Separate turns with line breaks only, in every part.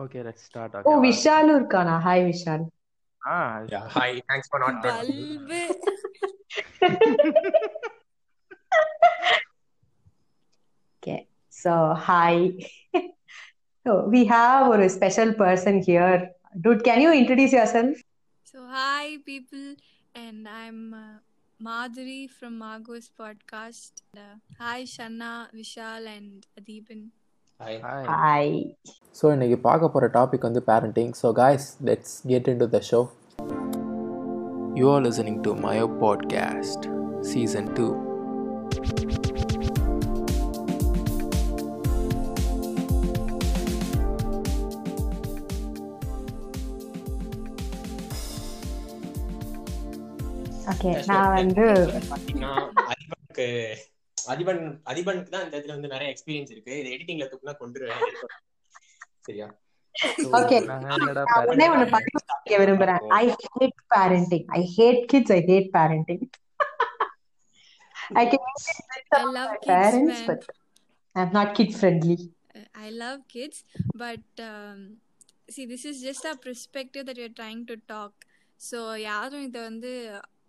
Okay, let's start. Oh,
Vishal Urkana. Hi, Vishal.
Ah,
yeah. Hi. Thanks for not.
okay. So, hi. so, we have a special person here. Dude, can you introduce yourself?
So, hi, people. And I'm uh, Madhuri from Margot's podcast. Uh, hi, Shanna, Vishal, and Adiban.
Hi.
hi.
Hi
so இன்னைக்கு பார்க்க போகிற topic வந்து parenting so guys let's get into the show you are listening to Mayo podcast season two
okay
Yes,
நான்
sir.
வந்து
பாத்தீங்கன்னா, அதிபனுக்கு அதிபன் அதிபனுக்கு தான் இந்த இதுல வந்து நிறைய எக்ஸ்பீரியன்ஸ் இருக்கு. இது எடிட்டிங்ல தூக்குனா கொண்டுருவேன் சரியா?
ஓகே
நான் என்னடா
செய்ய விரும்புறேன். I hate parenting I hate kids I hate parenting I can
I love kids,
parents
man.
But I am not kid
friendly I love kids, but um, see, this is just a perspective that we're trying to talk. So, யாரும் இதை வந்து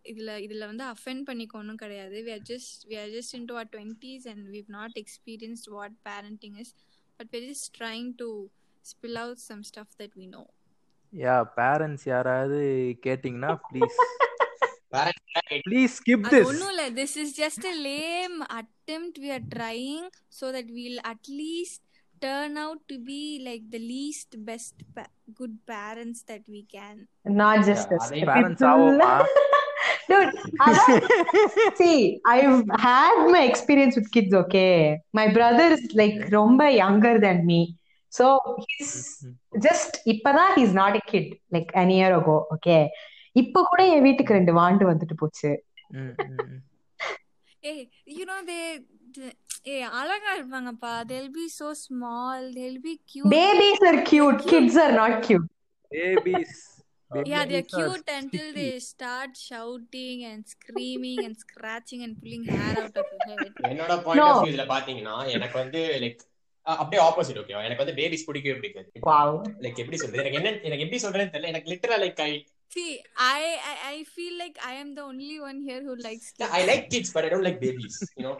இதில் இதில் வந்து offend பண்ணிக்கணும் கிடையாது we are just we are just into our 20s and we've not experienced what parenting is but we're just trying to spill out some stuff that we know
Yeah, parents யாராவது கேட்டிங்கன்னா please
Parents
please skip
அது
this.
ஒன்றும் இல்லை this is just a lame attempt we are trying so that we'll at least turn out to be like the least best pa- good parents that we can
not just
Yeah,
this
அதை
parents ஆவோமா?
Dude அதான் see i've had my experience with kids okay my brother is like ரொம்ப younger than me so he's just இப்பதான் he's not a kid like an year ago okay இப்ப கூட என் வீட்டுக்கு ரெண்டு வாண்டு வந்துட்டு போச்சு
ம், ம், ம்.
ஏய் ஏய் அழகா இருப்பாங்கப்பா they'll be so small they'll be cute
babies are cute kids are not cute
Babies.
yeah they're
Babies are
cute until they start shouting and screaming and scratching and pulling hair out of your head
என்னோட point
No.
Of வியூல பாத்தீங்கன்னா எனக்கு வந்து like அப்படியே opposite ஓகேவா எனக்கு வந்து babies பிடிக்கவே பிடிக்காது
wow
லைக் எப்படி சொல்றது எனக்கு என்ன எனக்கு எப்படி சொல்றேன்னு தெரியல எனக்கு லிட்டரா like I
see I, I I feel like I am the only one here who likes kids.
I like kids but I don't like babies you know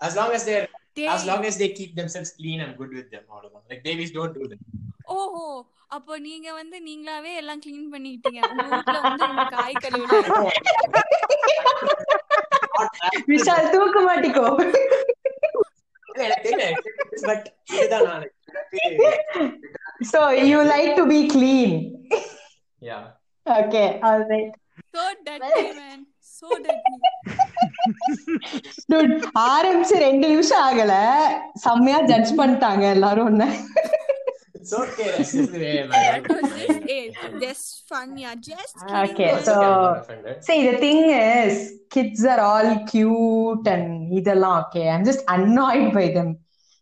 as long as they're
They-
as long as they keep themselves clean i'm good with them அவ்வளவுதான் like babies don't do that
ஓஹோ அப்போ நீங்க வந்து நீங்களாவே எல்லாம் clean பண்ணிட்டீங்க. உங்க வீட்ல வந்து உங்க காய் கழுவுல
விஷால் தூக்க மாட்டிக்கோ.
பட் இதுதான் நான்
clean.
யா
okay all right.
So dirty man. So dirty.
Dude, ஆரம்பிச்சு ரெண்டு நிமிஷம் ஆகல. செம்மையா ஜட்ஜ் பண்ணிட்டாங்க எல்லாரும் உன்னை.
It's okay. That's just the way
just eh, just fun yeah just
Okay, so-. See, the thing is, kids are all cute and இதெல்லாம் okay. I'm just annoyed by them.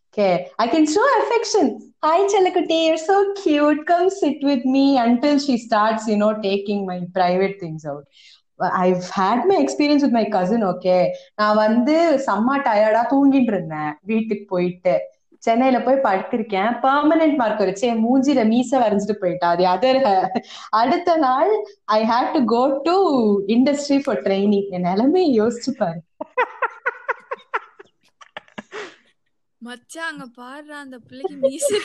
Okay, I can show affection. Hi, Chalakuti, you're so cute. Come sit with me until she starts, you know, taking my private things out. I've had my experience with my cousin, okay. நான் வந்து செம்ம டயர்டா தூங்கிட்டு இருந்தேன் வீட்டுக்கு போயிட்டு சென்னையில போய் படுத்திருக்கேன். பெர்மனன்ட் மார்க் வச்சு என் மூஞ்சில மீச வரைஞ்சிட்டு போயிட்டா. அது அதர் அடுத்த நாள் I hate to go to industry for training என் நிலைமையை யோசிச்சு பாரு.
மச்சான் அங்க பாருடா அந்த பிள்ளைக்கு மீசை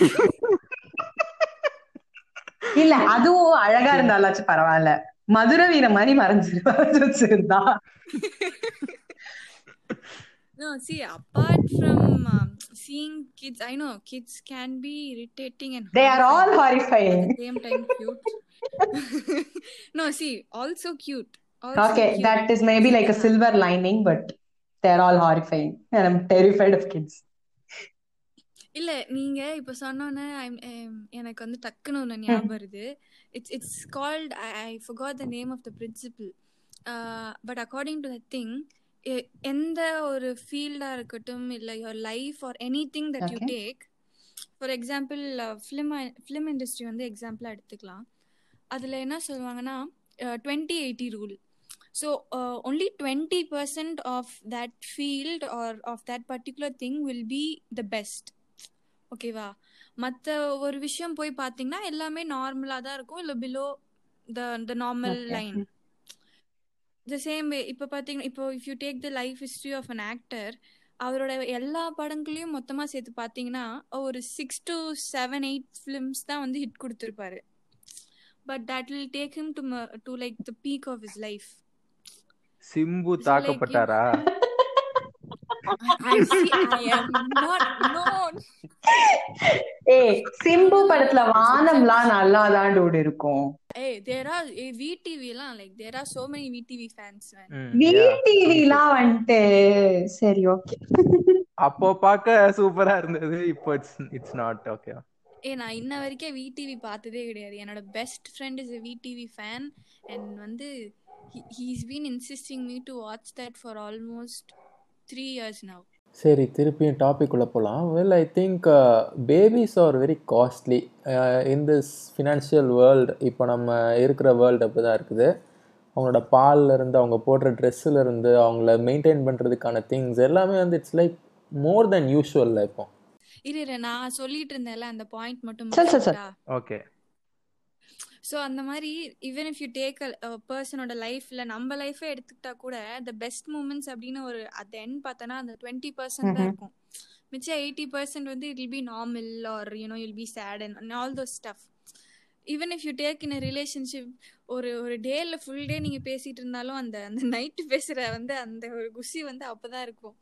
இல்ல அதுவும் அழகா இருந்தாலாச்சும் பரவாயில்ல. மதுரை வீர மாதிரி மறைஞ்சிரு மறைஞ்சு வச்சிருந்தா.
No, see, apart from um, seeing kids, I know kids can be irritating and
they are all
horrifying,
horrifying
at the same time cute. no, see, also cute. Also
okay
cute.
That is maybe like a silver lining but they are all horrifying and I'm terrified of kids
இல்ல நீங்க இப்ப சொன்னோன்னே um, எனக்கு வந்து டக்குன்னு ஒண்ணு ஞாபகம் வருது it's it's called I forgot the name of the principle but according to the thing எந்த ஒரு ஃபீல்டா இருக்கட்டும் இல்ல your life or any thing that
you.
Take for example film film industry வந்து எக்ஸாம்பிளாக எடுத்துக்கலாம். அதில் என்ன சொல்லுவாங்கன்னா twenty eighty rule so only twenty percent of that field or of that particular thing will be the best ஓகேவா மத்த ஒரு விஷயம் போய் பாத்தீங்கன்னா எல்லாமே நார்மலா தான் இருக்கும் இல்ல below the the
normal.
Line the same way இப்போ பார்த்தீங்கன்னா இப்போ if you take the life history of an actor அவரோட எல்லா படங்களையும் மொத்தமாக சேர்த்து பார்த்தீங்கன்னா ஒரு six to seven eight films தான் வந்து ஹிட் கொடுத்துருப்பாரு. But that will take him to to like the peak of his life Simbu
தாக்கப்பட்டாரா?
I see I am not known.
ஏய் சிம்பு படத்துல வானம்லாம் நல்லா தான் dude இருக்கும்.
Hey, there are eh, VTV லாம் like there are so many VTV fans man.
ம்,
வி
yeah.
டிவிலாம் வந்துட்டு சரி ஓகே
அப்போ பார்க்க சூப்பரா இருந்தது இப்போ இட்ஸ் இட்ஸ் நாட் ஓகே
ஏ நான் இன்ன வரைக்கும் விடிவி பார்த்ததே கிடையாது. என்னோட best friend is VTV fan and வந்து he's been insisting me to watch that for almost three years now
சரி திருப்பியும் டாபிக் உள்ள போகலாம் well I think babies are very costly in this financial world இப்போ நம்ம இருக்கிற வேர்ல்டு அப்படி தான் இருக்குது. அவங்களோட பால்ல இருந்து அவங்க போடுற ட்ரெஸ்ஸில் இருந்து அவங்கள மெயின்டைன் பண்ணுறதுக்கான திங்ஸ் எல்லாமே வந்து இட்ஸ் லைக் மோர் தென் யூஷுவலில் இப்போ
இரு இரு நான் சொல்லிட்டு இருந்தேன்ல அந்த பாயிண்ட் மட்டும்.
ஓகே
ஸோ அந்த மாதிரி even if you take a பர்சனோட லைஃப்ல நம்ம லைஃபே எடுத்துக்கிட்டா கூட த பெஸ்ட் மூமெண்ட்ஸ் அப்படின்னு ஒரு அட் எண்ட் பார்த்தோன்னா அந்த டுவெண்ட்டி பர்சன்ட் தான். இருக்கும். மிச்சம் எயிட்டி பர்சன்ட் வந்து it will be normal or you know will be sad and all those stuff even if you take in relationship ஒரு ஒரு டேல ஃபுல் டே நீங்க பேசிட்டு இருந்தாலும் அந்த அந்த நைட்டு பேசுற வந்து அந்த ஒரு குஷி வந்து அப்பதான் இருக்கும்.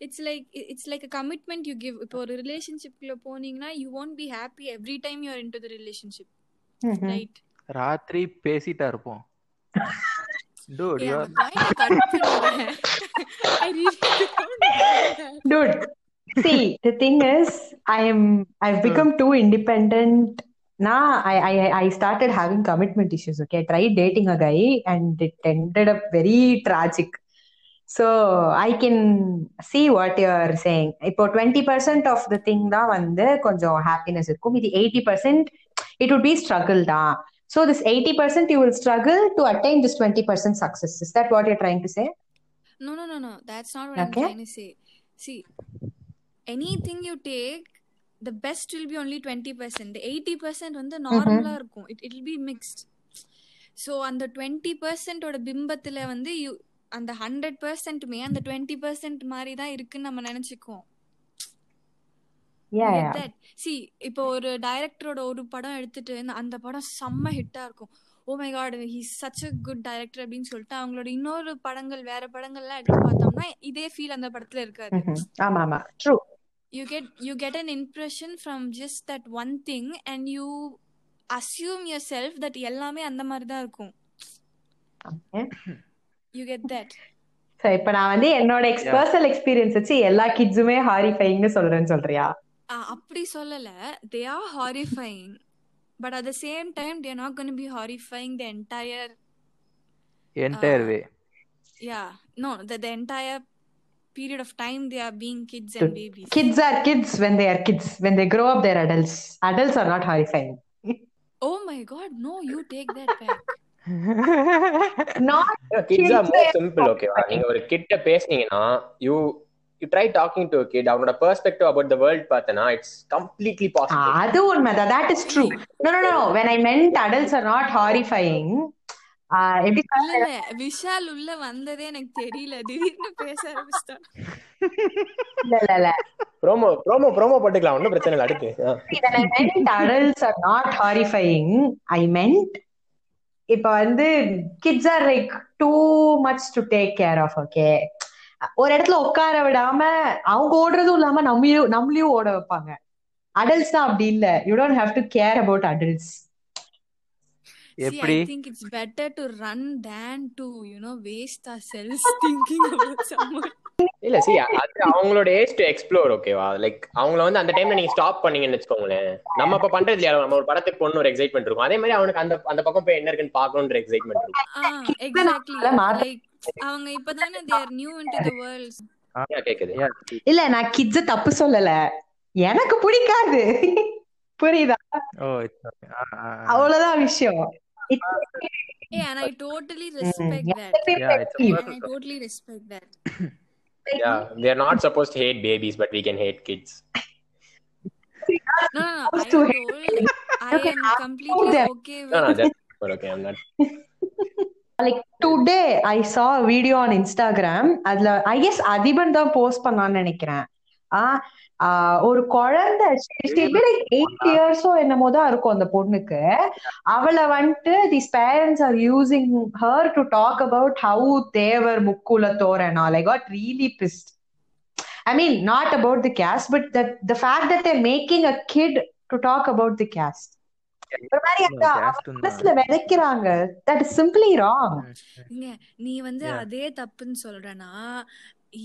It's like it's like a commitment you give இப்போ ஒரு ரிலேஷன்ஷிப்குள்ள போனீங்கன்னா you won't be happy every time you are into the relationship
ராத்திரி பேசிட்டா இருப்போம் டூட்
ஏய்,
யூ
அந்த point அ cut பண்ணுங்க. I really don't know that.
dude see the thing is i am i've become too independent now I, I i started having commitment issues okay i tried dating a guy and it ended up very tragic so i can see what you're saying இப்போ 20% of the thing தான் வந்து கொஞ்சம் happiness இருக்கும் இது 80% it would be struggle தான் so this 80% you will struggle to attain this 20% success is that what you're trying to say
No, no, no, no. That's not what
Okay.
I'm trying to say. See, anything you take, the best will be only 20%. The 80% வந்து நார்மலா இருக்கும். It it'll be mixed. So அந்த 20% ஓட பிம்பத்துல வந்து அந்த 100% மே அந்த 20% மாதிரி தான் இருக்குன்னு நம்ம நினைச்சுக்குவோம். See, இப்போ ஒரு டைரக்டரோட ஒரு படம் எடுத்துட்டு அந்த படம் செம்ம ஹிட்டா இருக்கும். ஓ my God he's such a good director அப்படின்னு சொல்லிட்டு அவங்களோட இன்னொரு படங்கள் வேற படங்கள்லாம் எடுத்து பார்த்தோம்னா இதே ஃபீல் அந்த படத்துல இருக்காது.
ஆமா ஆமா. True.
You get you get an impression from just that one thing and you assume yourself that எல்லாமே அந்த மாதிரி தான் இருக்கும்.
Okay.
You get that
So, இப்ப நான் வந்து என்னோட. பர்சனல் எக்ஸ்பீரியன்ஸ் வச்சு எல்லா கிட்ஸுமே ஹாரிஃபைங்னு சொல்றேன்னு சொல்றியா?
அப்படி சொல்லல they are horrifying but at the same time they are not gonna be horrifying the entire
entire way
yeah no the, the entire period of time they are being kids and babies
kids are kids when they are kids when they grow up they're adults adults are not horrifying
oh my god no you take that back
not Kids
more
are
simple ஓகேவா நீங்க ஒரு கிட்ட பேசுனீங்கன்னா you you try talking to kid அவனோட perspective about the world பார்த்தனா it's completely positive
அது உண்மைதான் that is true. No no no no. When i meant adults are not horrifying ஆஹ் எப்படி
விஷால் உள்ள வந்ததே எனக்கு தெரியல. திடீர்னு பேச ஆரம்பிச்சிட்டான்.
இல்ல இல்ல இல்ல.
ப்ரோமோ ப்ரோமோ ப்ரோமோ போட்டுக்கலாம். ஒன்றும் பிரச்சனை இல்லை. அடுத்து.
when I meant adults are not horrifying, I meant இப்ப வந்து kids are like too much to take care of, okay? ஒரு இடத்துல உட்கார விடாம அவங்க ஓடுறதும் இல்லாம நம்மளையும் நம்மளையும் ஓட வைப்பாங்க. அடல்ட்ஸ் தான் அப்படி இல்ல. You don't have to care about adults
see
எப்படி?
i think it's better to run than to you know waste ourselves thinking about someone.
இல்ல சி அது அவங்களோட ஏஜ் டு எக்ஸ்ப்ளோர் ஓகேவா லைக் அவங்கள வந்து அந்த டைம்ல நீங்க ஸ்டாப் பண்ணீங்கன்னு வச்சுக்கோங்களேன். நம்ம இப்ப பண்றது இல்லையா? நம்ம ஒரு படத்துக்கு போகணும் ஒரு எக்ஸைட்மெண்ட் இருக்கும். அதே மாதிரி அவனுக்கு அந்த அந்த பக்கம் போய் என்ன இருக்குன்னு பார்க்கணுன்ற எக்ஸைட்மெண்ட் இருக்கும்.
மாத்த-
like அவங்க இப்பதானே they are new into the world
Yeah, கேக்குது
Yeah.
இல்ல நான் கிட்ஸ் தப்பு சொல்லல எனக்கு பிடிக்காது புரியுதா
ஓ இட்ஸ் ஓகே
அவ்வளவுதான் விஷயம் It's-
yeah and i totally respect
Mm,
that
Yeah, it's a
Yeah.
and i totally respect that
Yeah, we are not supposed to hate babies, but we can hate kids.
No, no, no. I told I
Okay,
am completely okay
No, no,
with
that's okay. I'm not.
Like today I saw video on Instagram அதுல I Adhiban தான் post பண்ணான்னு நினைக்கிறேன். ஆஹ் ஒரு குழந்தை eight இயர்ஸோ என்னமோ தான் இருக்கும் அந்த பொண்ணுக்கு. அவளை வந்துட்டு this parents are using her to talk about how Thevar முக்குல toran like I got really pissed I mean not about the caste but that the fact that they're making a kid to talk about the caste ஒரு மாதிரி அந்த
caste
அவ
தான்.
மனசுல விதைக்கிறாங்க. That is simply wrong
இங்க நீ வந்து. அதே தப்புன்னு சொல்றனா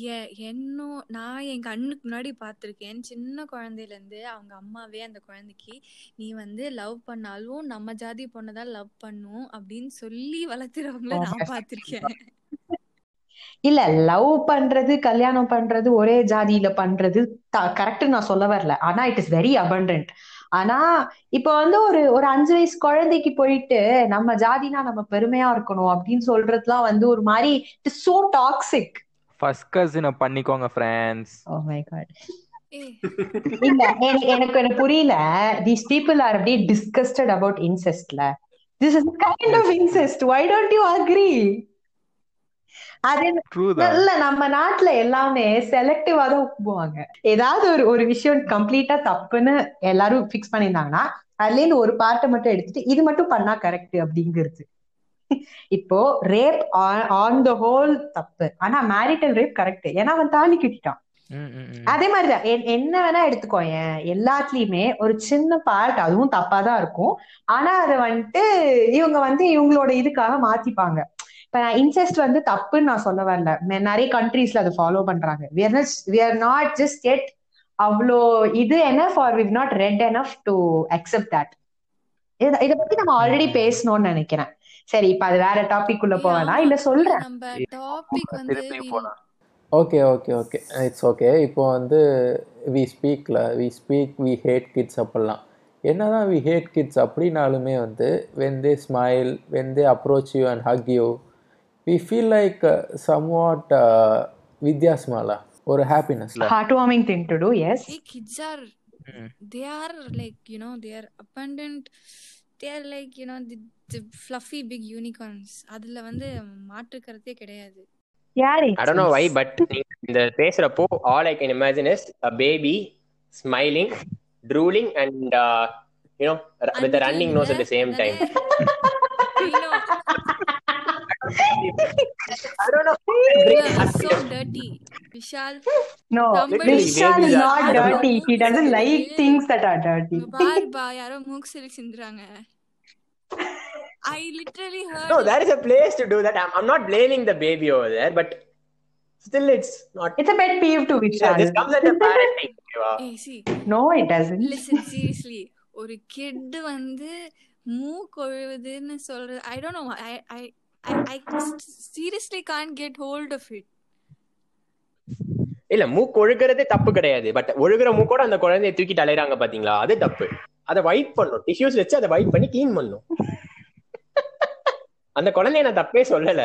எ- என்னோ நான் என் கண்ணுக்கு முன்னாடி பார்த்திருக்கேன். சின்ன குழந்தையில இருந்து அவங்க அம்மாவே அந்த குழந்தைக்கு நீ வந்து லவ் பண்ணாலும் நம்ம ஜாதி பொண்ணதான் லவ் பண்ணும் அப்படின்னு சொல்லி வளர்த்துறவங்கள நான் பார்த்திருக்கேன்.
இல்ல லவ் பண்றது கல்யாணம் பண்றது ஒரே ஜாதியில பண்றது கரெக்ட் நான் சொல்ல வரல. ஆனா இட் இஸ் வெரி abundant. ஆனா இப்ப வந்து ஒரு ஒரு அஞ்சு வயசு குழந்தைக்கு போயிட்டு நம்ம ஜாதினா நம்ம பெருமையா இருக்கணும் அப்படின்னு சொல்றதுலாம் வந்து ஒரு மாதிரி it is so toxic
first கசினை பண்ணிக்கோங்க ஃப்ரெண்ட்ஸ்
ஓ மை காட் இல்ல எனக்கு எனக்கு எனக்கு புரியல. தீஸ் பீப்புள் ஆர் அப்படியே disgusted about இன்செஸ்ட்ல this is kind of incest why don't you agree அது இல்ல நம்ம நாட்டுல எல்லாமே செலக்டிவா தான் ஒப்புவாங்க ஏதாவது ஒரு ஒரு விஷயம் கம்ப்ளீட்டா தப்புன்னு எல்லாரும் ஃபிக்ஸ் பண்ணியிருந்தாங்கன்னா அதுல இருந்து ஒரு பார்ட்டை மட்டும் எடுத்துட்டு இது மட்டும் பண்ணா கரெக்ட் அப்படிங்கிறது. இப்போ ரேப் ஆன் த ஹோல் தப்பு. ஆனா மேரிட்டல் ரேப் கரெக்ட் ஏன்னா அவன் தாலி கட்டிட்டான். அதே மாதிரிதான். என்- என்ன வேணா எடுத்துக்கோயேன் எல்லாத்துலயுமே ஒரு சின்ன பார்ட் அதுவும் தப்பா தான் இருக்கும். ஆனா அதை வந்துட்டு இவங்க வந்து இவங்களோட இதுக்காக மாத்திப்பாங்க. இப்ப இன்செஸ்ட் வந்து தப்புன்னு நான் சொல்ல வரல. நிறைய கண்ட்ரீஸ்ல அதை ஃபாலோ பண்றாங்க. வி ஆர் நாட் ஜஸ்ட் எட் அவ்வளோ இது enough or we not red enough to accept that இத பத்தி நம்ம ஆல்ரெடி பேசணும்னு நினைக்கிறேன். சரி இப்ப அது வேற டாபிக் உள்ள போவேனா. இல்ல சொல்றேன்.
நம்ம டாபிக் வந்து
okay okay okay it's okay இப்போ வந்து we ஸ்பீக்கில் we speak we hate kids அப்படிலாம். என்னதான் வி ஹேட் கிட்ஸ் அப்படின்னாலுமே வந்து when they smile when they approach you and hug you we feel like somewhat வித்தியாசமால ஒரு ஹாப்பினஸ்ல
heart warming thing to do yes
Hey, kids are
ம்.
they are like you know they are abundant they are like you know the, the fluffy big unicorns அதுல வந்து மாற்று கருத்தே கிடையாது
don't know why, but நீங்க இந்த பேசுறப்போ all I can imagine is a baby smiling, drooling, and uh, you know, r- with a running nose at the same time. I don't know.
so dirty Vishal
No,
Somebody-
Vishal is
Babies are-
not
I don't
dirty. He doesn't like things that are dirty.
பார் பா யாரோ மூக்கு சிலி சிந்துறாங்க I literally heard
No, there is a place to do that. I'm, I'm not blaming the baby over there, but still, it's not.
It's a pet peeve to
Yeah,
Vishal.
this comes at a parenting. okay, wow.
ஏய் see
No, it doesn't.
Listen seriously ஒரு kid வந்து மூக்கொழுவுதுன்னு சொல்றது I don't know I I I seriously can't get hold of it
இல்ல மூக்கு ஒழுகுறதே தப்பு கிடையாது. But ஒழுகுற மூக்கோட அந்த குழந்தைய தூக்கிட்டு அலையறாங்க பாத்தீங்களா? அது தப்பு. அதை வைப் பண்ணும் டிஷ்யூஸ் வச்சு அதை வைப் பண்ணி க்ளீன் பண்ணும் அந்த குழந்தைய நான் தப்பே சொல்லல.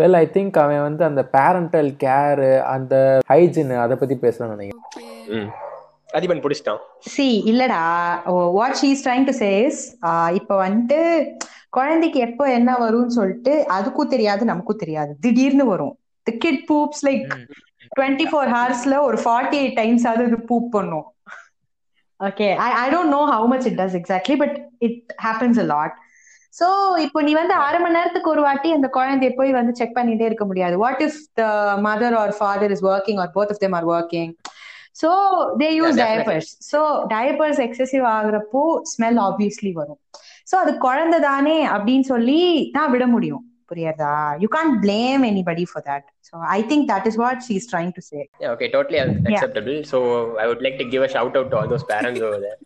வெல் ஐ திங்க் அவன் வந்து அந்த பேரண்டல் கேரு அந்த ஹைஜின் அதை பற்றி பேசலாம்னு நினைக்கிறேன்.
அதிபன் புடிச்சிட்டான்.
See, இல்லடா. What she is trying to says இப்போ வந்துட்டு குழந்தைக்கு எப்போ என்ன வரும்னு சொல்லிட்டு அதுக்கும் தெரியாது நமக்கும் தெரியாது. திடீர்னு வரும். The kid poops
like.
Twenty four ஹவர்ஸ்ல ஒரு ஃபார்ட்டி எயிட் டைம்ஸ் ஆகுது இது பூப் பண்ணும். Okay I I don't know how much it does exactly but it happens a lot so இப்போ நீ வந்து அரை மணி நேரத்துக்கு ஒரு வாட்டி அந்த குழந்தைய போய் வந்து செக் பண்ணிட்டே இருக்க முடியாது. What if the mother or father is working or both of them are working so
they use.
Diapers so diapers excessive ஆகுறப்போ smell obviously வரும். சோ அது குழந்தை தானே அப்படின்னு சொல்லி தான் விட முடியும் புரியாதா you can't blame anybody for that so I think that is what she is trying to say
Yeah, okay, totally acceptable. So I would like to give a shout out to all those parents over there.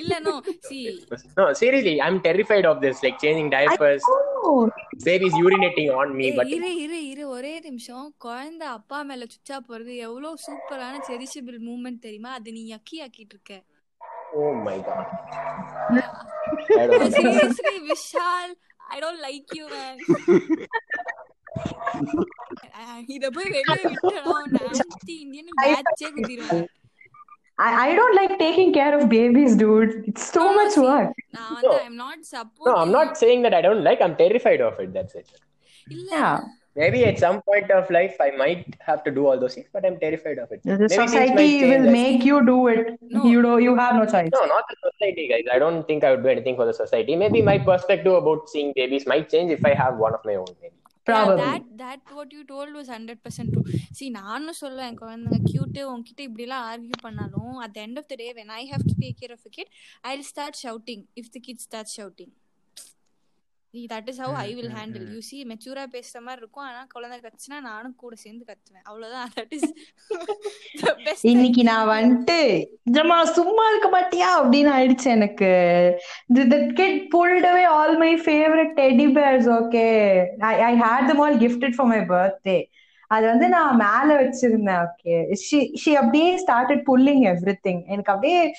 இல்ல no see
No, seriously, I'm terrified of this, like changing diapers, babies urinating on me. But
இரு இரு இரு ஒரே நிமிஷம் குழந்தை அப்பா மேல சுச்சா போறது எவ்வளவு சூப்பரான செரிஷபிள் மூமெண்ட் தெரியுமா அது நீ யக்கி ஆக்கிட்டு இருக்க
oh my god, I don't know.
Seriously Vishal I don't like you man இத போய் வெளியே விட்டணும் நான் Indian பேட்சே குத்திடுவேன்
I, I don't like taking care of babies, dude. It's so
No, no,
much
see,
work.
நான் வந்து
No.
I'm not
No,
supporting
I'm not saying that I don't like. I'm terrified of it. That's it.
இல்ல
Yeah.
Maybe at some point of life, I might have to do all those things, but I'm terrified of it.
The
Maybe things might
society
change.
will
I-
make you do it.
No.
You know, you have no choice.
No, not the society, guys. I don't think I would do anything for the society. Maybe my perspective about seeing babies might change if I have one of my own. Maybe.
Probably.
that that what you told was 100% true see நானும் சொல்லுவேன் என் குழந்தைங்க cute உன்கிட்ட இப்படி எல்லாம் argue பண்ணாலும் at the end of the day when I have to take care of a kid I'll start shouting if the kid starts shouting See, that is how I will handle you see மெச்சூரா பேசுற மாதிரி இருக்கும் ஆனா குழந்தை கத்துச்சுன்னா நானும் கூட சேர்ந்து கத்துவேன் அவ்வளவுதான் that is the best I
இன்னைக்கு நான். வந்துட்டு ஜமா சும்மா இருக்க மாட்டியா அப்படின்னு ஆயிடுச்சு எனக்கு the, the kid pulled away all my favorite teddy bears okay I, I had them all gifted for my birthday அது வந்து நான் மேல வச்சிருந்தேன் ஓகே she she அப்படியே started pulling everything எனக்கு அப்படியே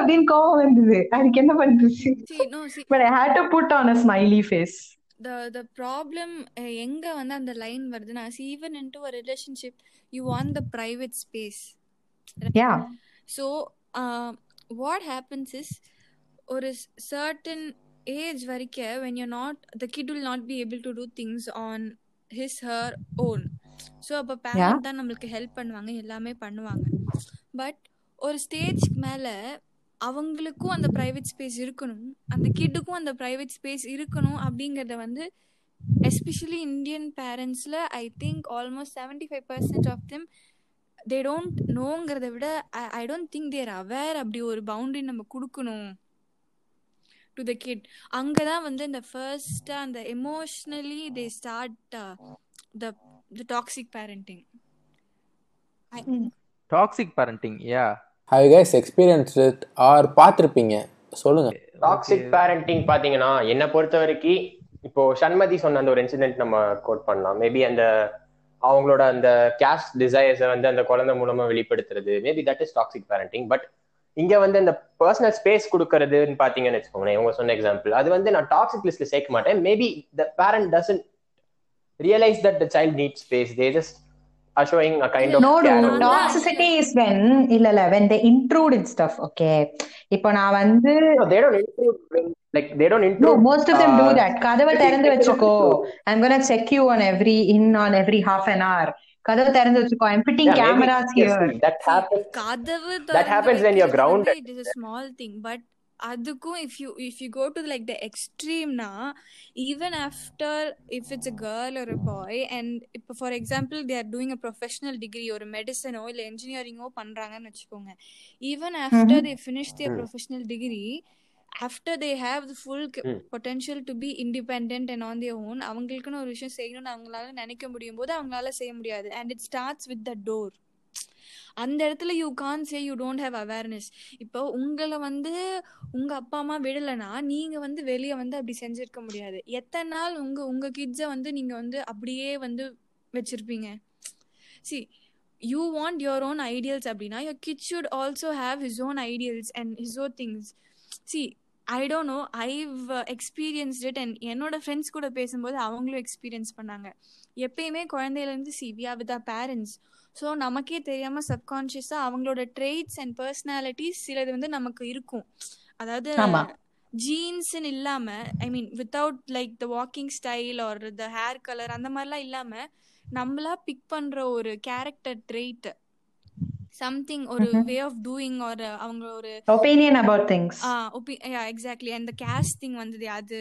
அப்படின்னு கோவம் வந்தது அதுக்கு என்ன பண்றது I had to put on a smiley face
the the problem uh, எங்க வந்து அந்த லைன் வருதுன்னா into a relationship you want the private space
yeah
so uh, what happens is ஒரு certain age வரைக்கும் when you're not the kid will not be able to do things on his her own. So அப்போ parent தான் நம்மளுக்கு help பண்ணுவாங்க எல்லாமே பண்ணுவாங்க. But ஒரு ஸ்டேஜ்க்கு மேலே அவங்களுக்கும் அந்த ப்ரைவேட் ஸ்பேஸ் இருக்கணும் அந்த கிட்டுக்கும் அந்த ப்ரைவேட் ஸ்பேஸ் இருக்கணும் அப்படிங்கிறத வந்து especially Indian பேரண்ட்ஸில் I think almost seventy five percent of them they don't நோங்கிறத விட I don't think they're aware அப்படி ஒரு பவுண்டரி நம்ம கொடுக்கணும். டு த கிட் அங்கே தான் வந்து இந்த ஃபர்ஸ்ட்டாக அந்த emotionally they start the the toxic parenting
toxic parenting yeah.
How guys experience it or பார்த்துருப்பீங்க. சொல்லுங்க.
டாக்ஸிக் பேரண்டிங் பாத்தீங்கன்னா என்ன பொறுத்த வரைக்கும் இப்போ சண்மதி சொன்ன அந்த ஒரு இன்சிடென்ட் நம்ம கோட் பண்ணலாம். மேபி அந்த அவங்களோட அந்த கேஸ்ட் டிசைர்ஸை வந்து அந்த குழந்தை மூலமா வெளிப்படுத்துறது. Maybe that is toxic parenting but இங்க வந்து இந்த பர்சனல் ஸ்பேஸ் கொடுக்கறதுன்னு பாத்தீங்கன்னு வச்சுக்கோங்களேன் இவங்க சொன்ன எக்ஸாம்பிள் அது வந்து நான் டாக்ஸிக் லிஸ்ட்ல சேர்க்க மாட்டேன் maybe the parent doesn't realise that the child need space they just are showing a kind of
No,
care
dude.
only.
Toxicity is when இல்ல இல்ல when they intrude in stuff. Okay. இப்போ நான் வந்து
No, they don't include like they don't
no,
include
most of them do
uh,
that. கதவை திறந்து வச்சுக்கோ.
include.
I'm gonna check you on every in on every half an hour. கதவை திறந்து cameras
yes,
here.
that
See,
happens.
கதவு திறந்து
happens when you're grounded.
it is a small thing but அதுக்கும் if you if you go to like the extreme na even after if it's a girl or a boy and இப்போ for example they are doing a professional degree ஒரு மெடிசனோ இல்ல engineering-ஓ பண்றாங்கன்னு வச்சுக்கோங்க even after
Mhm.
they finish their
Hmm.
Have the full ca-
Hmm.
potential to be independent and on their own அவங்களுக்குன்னு ஒரு விஷயம் செய்யணும்னு அவங்களால நினைக்க முடியும் போது அவங்களால செய்ய முடியாது. And it starts with the door. அந்த இடத்துல you can't say you don't have awareness இப்போ உங்களை வந்து உங்க அப்பா அம்மா விடலைன்னா நீங்க வந்து வெளியே வந்து அப்படி செஞ்சிருக்க முடியாது. எத்தனை நாள் உங்க உங்க கிட்ஸை வந்து நீங்க வந்து அப்படியே வந்து வச்சிருப்பீங்க? See you want your own ideals அப்படின்னா your kid should also have his own ideals and his own things see I don't know I've experienced it and என்னோட ஃப்ரெண்ட்ஸ் கூட பேசும்போது அவங்களும் எக்ஸ்பீரியன்ஸ் பண்ணாங்க. எப்பயுமே குழந்தையிலேருந்து see we are with our parents so நமக்கே தெரியாமல் சப்கான்ஷியஸாக அவங்களோட ட்ரெய்ட்ஸ் அண்ட் பர்சனாலிட்டிஸ் சிலது வந்து நமக்கு இருக்கும். அதாவது
ஆமா.
ஜீன்ஸ்ன்னு இல்லாமல் I mean without like the walking style or the hair colour அந்த மாதிரிலாம் இல்லாமல் நம்மளா பிக் பண்ணுற ஒரு கேரக்டர் ட்ரெய்ட் சம்திங் ஒரு. வே ஆஃப் டூயிங் ஒரு அவங்க ஒரு
Opinion about things.
ஆ ஒப்பி யா எக்ஸாக்ட்லி அந்த கேஸ்டிங் வந்தது அது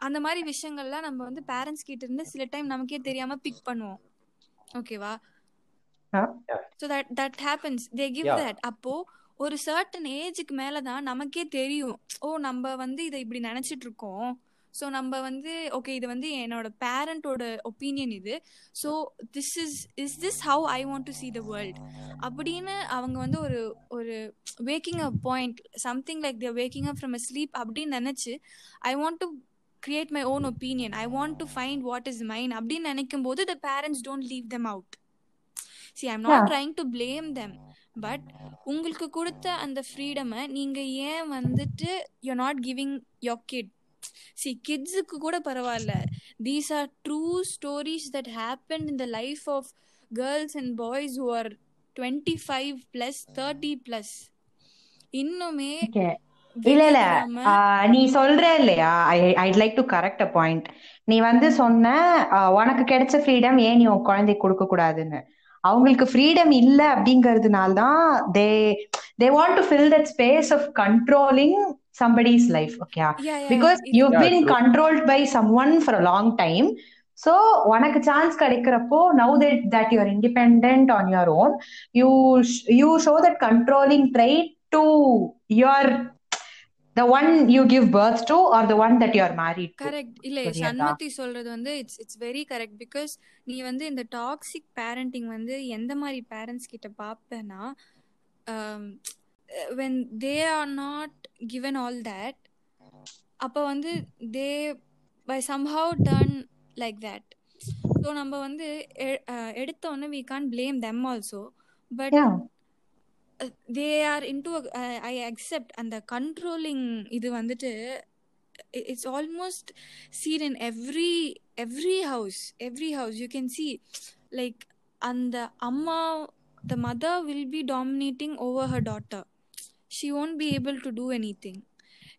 அந்த மாதிரி விஷயங்கள்லாம் நம்ம வந்து பேரண்ட்ஸ் கிட்ட இருந்து சில டைம் நமக்கே தெரியாம பிக் பண்ணுவோம் ஓகேவா
Yeah.
So that that happens they
give.
That அப்போ ஒரு சர்டன் ஏஜுக்கு மேல தான் நமக்கே தெரியும் ஓ நம்ம வந்து இதை இப்படி நினைச்சிட்டு இருக்கோம் ஸோ நம்ம வந்து ஓகே இது வந்து என்னோட பேரண்டோட ஒப்பீனியன் இது. So this is is this how I want to see the world அப்படின்னு அவங்க வந்து ஒரு ஒரு waking up point something like their waking up from a sleep அப்படின்னு நினச்சி I want to create my own opinion I want to find what is mine அப்படின்னு நினைக்கும் போது the parents don't leave them out see I'm
not.
Trying to blame them but உங்களுக்கு கொடுத்த அந்த ஃப்ரீடமை நீங்கள் ஏன் வந்துட்டு you not giving your kid see கிட்ஸுக்கு கூட பரவாயில்ல. These are true stories that happen in the life of girls and boys who are twenty five plus thirty plus இன்னுமே.
இல்ல இல்ல. நீ சொல்ற இல்லையா? I like to correct a point நீ வந்து சொன்ன உனக்கு கிடைச்ச ஃப்ரீடம் ஏன் நீ உன் குழந்தைக்கு கொடுக்க கூடாதுன்னு? அவங்களுக்கு ஃப்ரீடம் இல்ல அப்படிங்கறதுனால தான் they they want to fill that space of controlling somebody's life okay because you've
Yeah,
been
true.
controlled by someone for a long time so உனக்கு சான்ஸ் கிடைக்கிறப்போ now that that you're independent on your own you sh- you show that controlling trait to your the one you give birth to or the one that you are married to
correct இல்ல? சண்முத்தி சொல்றது வந்து it's it's very correct because நீ வந்து இந்த toxic parenting வந்து எந்த மாதிரி parents கிட்ட பாப்பேன்னா when they are not given all that அப்ப வந்து they by somehow turn like that. So நம்ம வந்து எ- அஹ் எடுத்த உடனே we can blame them also
but
they are into I accept அந்த கண்ட்ரோலிங் இது வந்துட்டு it's almost seen in every every house every house you can see like அந்த அம்மா the mother will be dominating over her daughter she won't be able to do any thing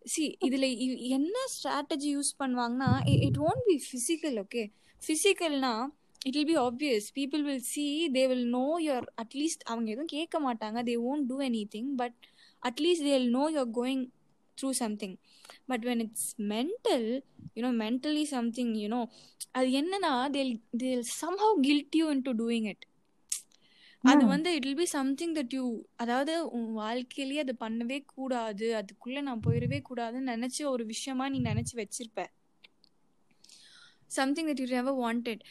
see இதில் என்ன strategy use பண்ணுவாங்கன்னா it won't be physical okay ஃபிசிக்கல்னா it will be obvious people will see they will know your at least அவங்க எதுவும் கேட்க மாட்டாங்க they won't do any thing but at least they will know your going through something but when it's mental you know mentally something you know அது என்னன்னா they'll they'll somehow guilt you in to doing it அது வந்து it will be something that you அதாவது உன் வாழ்க்கையிலேயே அது பண்ணவே கூடாது அதுக்குள்ள நான் போயிடவே கூடாதுன்னு நினைச்சு ஒரு விஷயமா நீ நினைச்சு வச்சிருப்ப. Something that you never wanted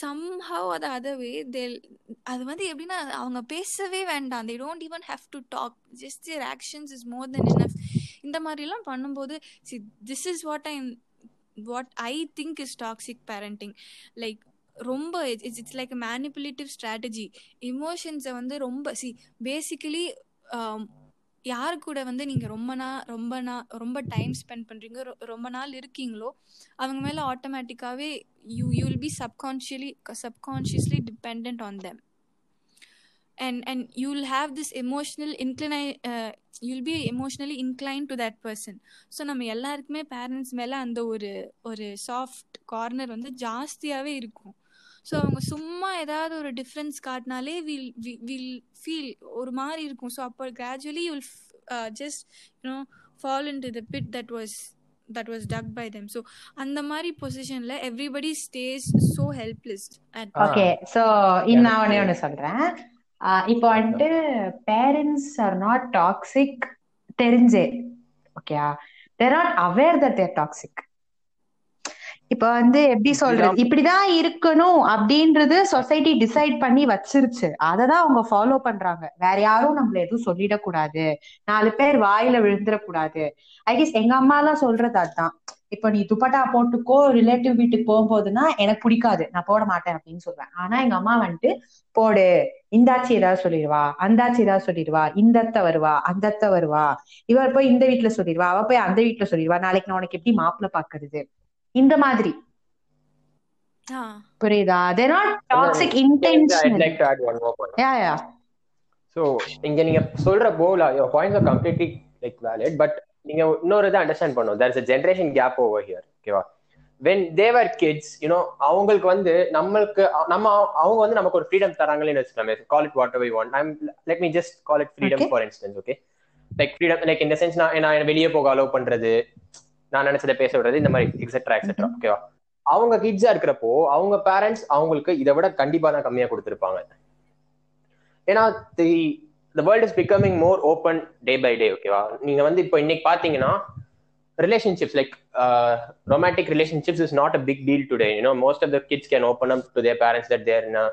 somehow அது அதவே வே அது வந்து எப்படின்னா அவங்க பேசவே வேண்டாம். They don't even have to talk just their actions is more than enough இந்த மாதிரிலாம் பண்ணும்போது see this is what I what I think is toxic parenting like ரொம்ப it's it's like manipulative strategy இமோஷன்ஸை வந்து ரொம்ப சி பேசிக்கலி யார் கூட வந்து நீங்கள் ரொம்ப நாள் ரொம்ப நாள் ரொம்ப டைம் ஸ்பெண்ட் பண்ணுறீங்க ரொம்ப நாள் இருக்கீங்களோ அவங்க மேலே ஆட்டோமேட்டிக்காகவே you you will be subconsciously subconsciously depend on them and and you'll have this emotional incline uh, you'll be emotionally incline to that person so நம்ம எல்லாருக்குமே பேரண்ட்ஸ் மேலே அந்த ஒரு ஒரு சாஃப்ட் கார்னர் வந்து ஜாஸ்தியாகவே இருக்கும். ஸோ அவங்க சும்மா ஏதாவது ஒரு டிஃப்ரென்ஸ் காட்டினாலே வில் வில் ஃபீல் ஒரு மாதிரி இருக்கும். ஸோ அப்போ gradually you'll just you know fall in to the pit that was that was dug by them so அந்த மாதிரி பொசிஷனில் everybody stays so helpless
okay so இன்னும் நான் ஒண்ணே ஒண்ணு சொல்றேன். ஆஹ் இப்போ வந்துட்டு பேரண்ட்ஸ் ஆர் நாட் டாக்ஸிக் தெரிஞ்சே ஓகேயா they're not aware that they're toxic இப்ப வந்து எப்படி சொல்றது? இப்படிதான் இருக்கணும் அப்படின்றது சொசைட்டி டிசைட் பண்ணி வச்சிருச்சு. அததான் அவங்க ஃபாலோ பண்றாங்க. வேற யாரும் நம்மள எதுவும் சொல்லிடக்கூடாது. நாலு பேர் வாயில விழுந்துடக்கூடாது. ஐ கெஸ் எங்க அம்மா எல்லாம் சொல்றது அதுதான் இப்ப நீ துப்பட்டா போட்டுக்கோ ரிலேட்டிவ் வீட்டுக்கு போகும்போதுன்னா எனக்கு பிடிக்காது. நான் போட மாட்டேன் அப்படின்னு சொல்லுவேன் ஆனா எங்க அம்மா வந்துட்டு போடு இந்தாச்சி ஏதாவது சொல்லிடுவா அந்தாச்சி ஏதாவது சொல்லிடுவா இந்த அத்தை வருவா அந்த அத்தை வருவா இவர் போய் இந்த வீட்டுல சொல்லிடுவா அவ போய் அந்த வீட்டுல சொல்லிடுவா. நாளைக்கு நான் உனக்கு எப்படி மாப்பிள்ள பாக்குறது? இந்த மாதிரி. புரியுதா? They're not toxic
I'd
intention
like to add one more point.
Yeah yeah
so இங்க நீங்க சொல்றப்போ your points are completely like valid but நீங்க இன்னொரு இதை அண்டர்ஸ்டாண்ட் பண்ணணும். There is a generation gap over here ஓகேவா when their kids you know அவங்களுக்கு வந்து நம்மளுக்கு நம்ம அவங்க வந்து நமக்கு ஒரு ஃப்ரீடம் தராங்களேன்னு வச்சுக்கலாமே call it what we want I'm let me just call it freedom
Okay.
For instance okay like freedom like இந்த சென்ஸ் நான் நான் வெளியே போக அலோவ் பண்றது. நான் நினைச்சதை பேச விடுறது இந்த மாதிரி எக்ஸெட்ரா எக்ஸெட்ரா ஓகேவா அவங்க கிட்ஸா இருக்கிறப்போ அவங்க பேரண்ட்ஸ் அவங்களுக்கு இதை விட கண்டிப்பா தான் கம்மியா கொடுத்துருப்பாங்க. ஏன்னா the the world is becoming more open day by day ஓகேவா நீங்க வந்து இப்போ இன்னைக்கு பாத்தீங்கன்னா relationships like uh, relationships is not big deal big deal today. Most of the kids can kids can to up to that there that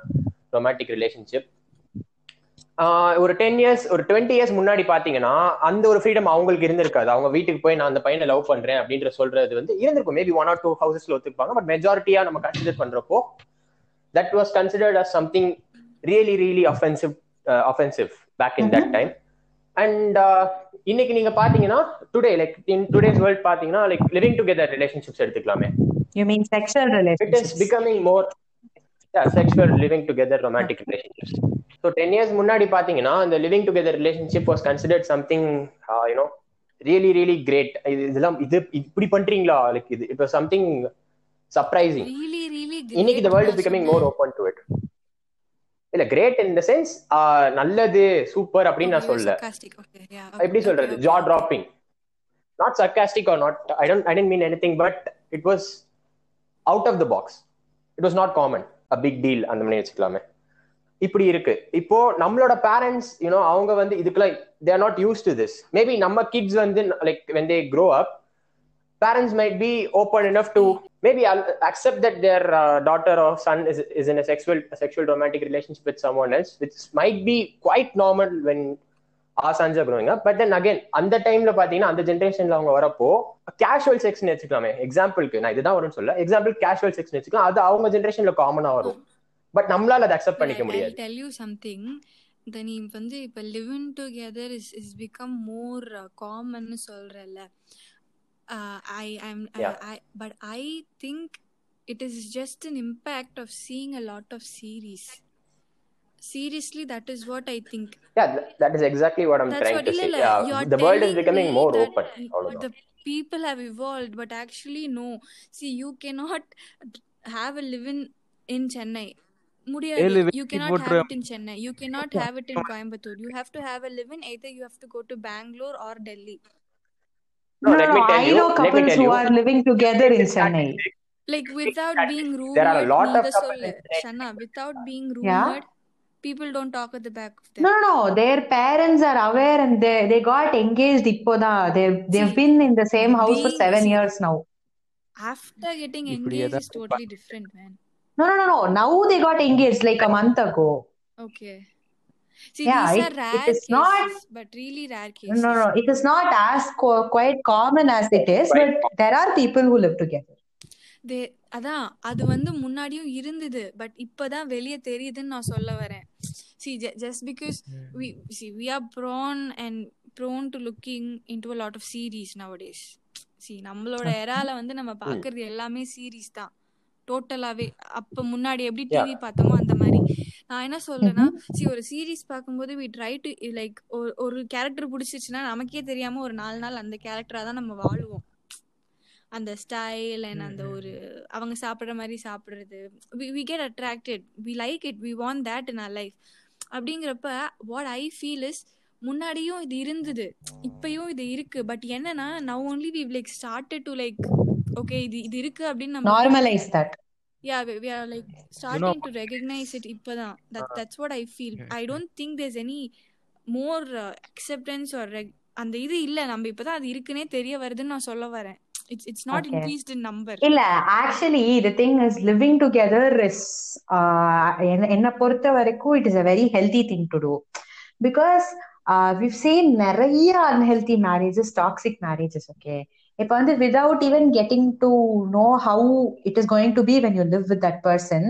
romantic relationship ஒரு ten years ஒரு twenty years முன்னாடி பாத்தீங்கன்னா அந்த ஒரு ஃப்ரீடம் அவங்களுக்கு இருந்திருக்காது. அவங்க வீட்டுக்கு போய் நான் அந்த பையனை லவ் பண்றேன் அப்படின்ற சொல்றது வந்து இருந்திருக்கும். மேபி ஒன் ஆர் டூ ஹவுசஸ்ல ஒத்துப்பாங்க பட் மெஜாரிட்டியா நம்ம கன்சிடர் பண்றப்போ that was considered as something really really offensive offensive back in that time and இன்னைக்கு நீங்க பாத்தீங்கன்னா today like in today's world பாத்தீங்கன்னா like living together relationships எடுத்துக்கலாமே.
You mean
sexual it
is
becoming more sexual living together romantic relationships so ten years முன்னாடி பாத்தீங்கன்னா இந்த living together relationship was considered something you know really really great இது இதெல்லாம் இது இப்படி பண்றீங்களா? Like இது இப்போ சம்திங் சர்ப்ரைசிங்
really really
இன்னைக்கு the world is becoming more open to it. இல்ல கிரேட் இன் த சென்ஸ் நல்லது சூப்பர் அப்படின்னு நான் சொல்ல
sarcastic. Okay yeah
எப்படி சொல்றது? Jaw dropping not sarcastic or not I don't I tend mean any thing but it was out of the box it was not common a big deal அந்த மாதிரி வச்சுக்கலாமே. இப்படி இருக்கு இப்போ நம்மளோட பேரண்ட்ஸ் யூனோ அவங்க வந்து இதுக்குலாம் they're not used to this maybe நம்ம கிட்ஸ் வந்து like when they grow up parents might be open enough to maybe accept that their daughter of son is is in sexual sexual romantic relationship with some one else which might be quite normal when our sons growing up but then again அந்த டைம்ல பாத்தீங்கன்னா அந்த ஜென்ரேஷன்ல அவங்க வரப்போ casual sex வச்சுக்கலாமே எக்ஸாம்பிளுக்கு நான் இதுதான் வரும்னு சொல்ல எக்ஸாம்பிள் கேஷுவல் செக்ஸ் வச்சுக்கலாம் அது அவங்க ஜென்ரேஷன்ல காமனா வரும் பட் நம்மளால அதை அக்செப்ட் பண்ணிக்க முடியாது
you something the நீ வந்து இப்ப living together is is become more common சொல்றல
I
I'm but I think it is just an impact of seeing a lot of series seriously that is what i think
yeah th- that is exactly what i'm
that's
trying
what
to say yeah,
you're
the world is becoming more
that
open
the people have evolved but actually no see you cannot have a live-in in chennai முடியாது
live-in
you
kit
cannot have
போட்டுரு.
it in chennai you cannot have it in coimbatore you have to have a live-in either you have to go to bangalore or delhi
No,
No,
let
no,
me tell
I
you-
know
let me
couples
tell
who
you.
are living together in Chennai.
like without being rumored
There are a lot of
நீங்க
couples
சொல்லு
in Chennai.
Shanna, without being
Yeah.
rumored people don't talk at the back of them
No, no, no. Their parents are aware and they they got engaged இப்போதா. They've they've
See,
been in the same house for
being-
seven
see,
years now.
after getting
இப்படி
engaged is
ஏதாவது
totally different man
No, no, no, no. Now they got engaged like a month ago.
Okay. See,
Yeah,
these
it-
are
it
rare
is
cases,
not-
but really rare cases.
No, no, it is not as co- quite common as it is, but there are people who live together.
They அதான் அது வந்து முன்னாடியும் இருந்தது but இப்பதான் வெளியே தெரியுதுன்னு நான் சொல்ல வரேன் see just because we see we are prone and prone to looking into a lot of series nowadays see நம்மளோட எரால வந்து நம்ம பாக்குறது எல்லாமே சீரீஸ் தான் டோட்டலாவே அப்ப முன்னாடி எப்படி டிவி பார்த்தோமோ அந்த மாதிரி. நான் என்ன சொல்றேன்னா சி ஒரு சீரீஸ் பார்க்கும்போது வி ட்ரை டு லைக் ஒரு கேரக்டர் பிடிச்சிச்சுன்னா நமக்கே தெரியாம ஒரு நாலு நாள் அந்த கேரக்டரா தான் நம்ம வாழுவோம். அந்த ஸ்டைல் அண்ட் அந்த ஒரு அவங்க சாப்பிடுற மாதிரி சாப்பிடுறது. We get attracted we like it we want that in our life அப்படிங்கிறப்ப வாட் ஐ ஃபீல் இஸ் முன்னாடியும் இது இருந்தது. இப்பயும் இது இருக்கு. பட் என்னன்னா now only we like started to like okay இது இது இருக்கு அப்படின்னு நம்ம
Normalize that.
yeah we, we are like starting to recognize it இப்பதான் that that's what i feel i don't think there's any more uh, acceptance or reg- அந்த இது இல்ல நம்ம இப்பதான் அது இருக்குன்னே தெரிய வருதுன்னு நான் சொல்ல வரேன் it's it's not
Okay.
Increased in number
இல்ல actually is living together is uh, என்ன பொறுத்த வரைக்கும் it is a very healthy thing to do because uh, we've seen நிறைய unhealthy marriages toxic marriages okay இப்போ வந்து without even getting to know how it is going to be when you live with that person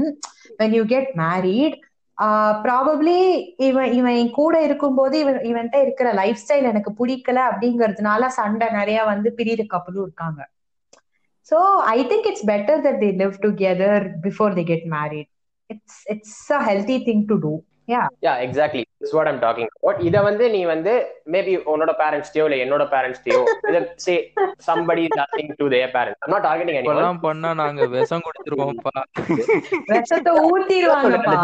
when you get married probably இவன் இவன் கூட இருக்கும்போது இவன் இவன்கிட்ட இருக்கிற லைஃப் ஸ்டைல் எனக்கு பிடிக்கல அப்படிங்கிறதுனால சண்டை நிறைய வந்து பிரியிற கப்பலும் இருக்காங்க so I think it's better that they live together before they get married it's it's a healthy thing to do Yeah.
Yeah exactly it's what I'm talking about இத வந்து நீ வந்து மேபி உன்னோட பேரண்ட்ஸ்டையோ இல்ல என்னோட பேரண்ட்ஸ்டையோ இத say somebody talking to their parents I'm not targeting anyone
இப்பெல்லாம் பண்ணா நாங்க விஷம் குடிச்சிருவோம்ப்பா
விஷத்தை ஊத்திடுவாங்கப்பா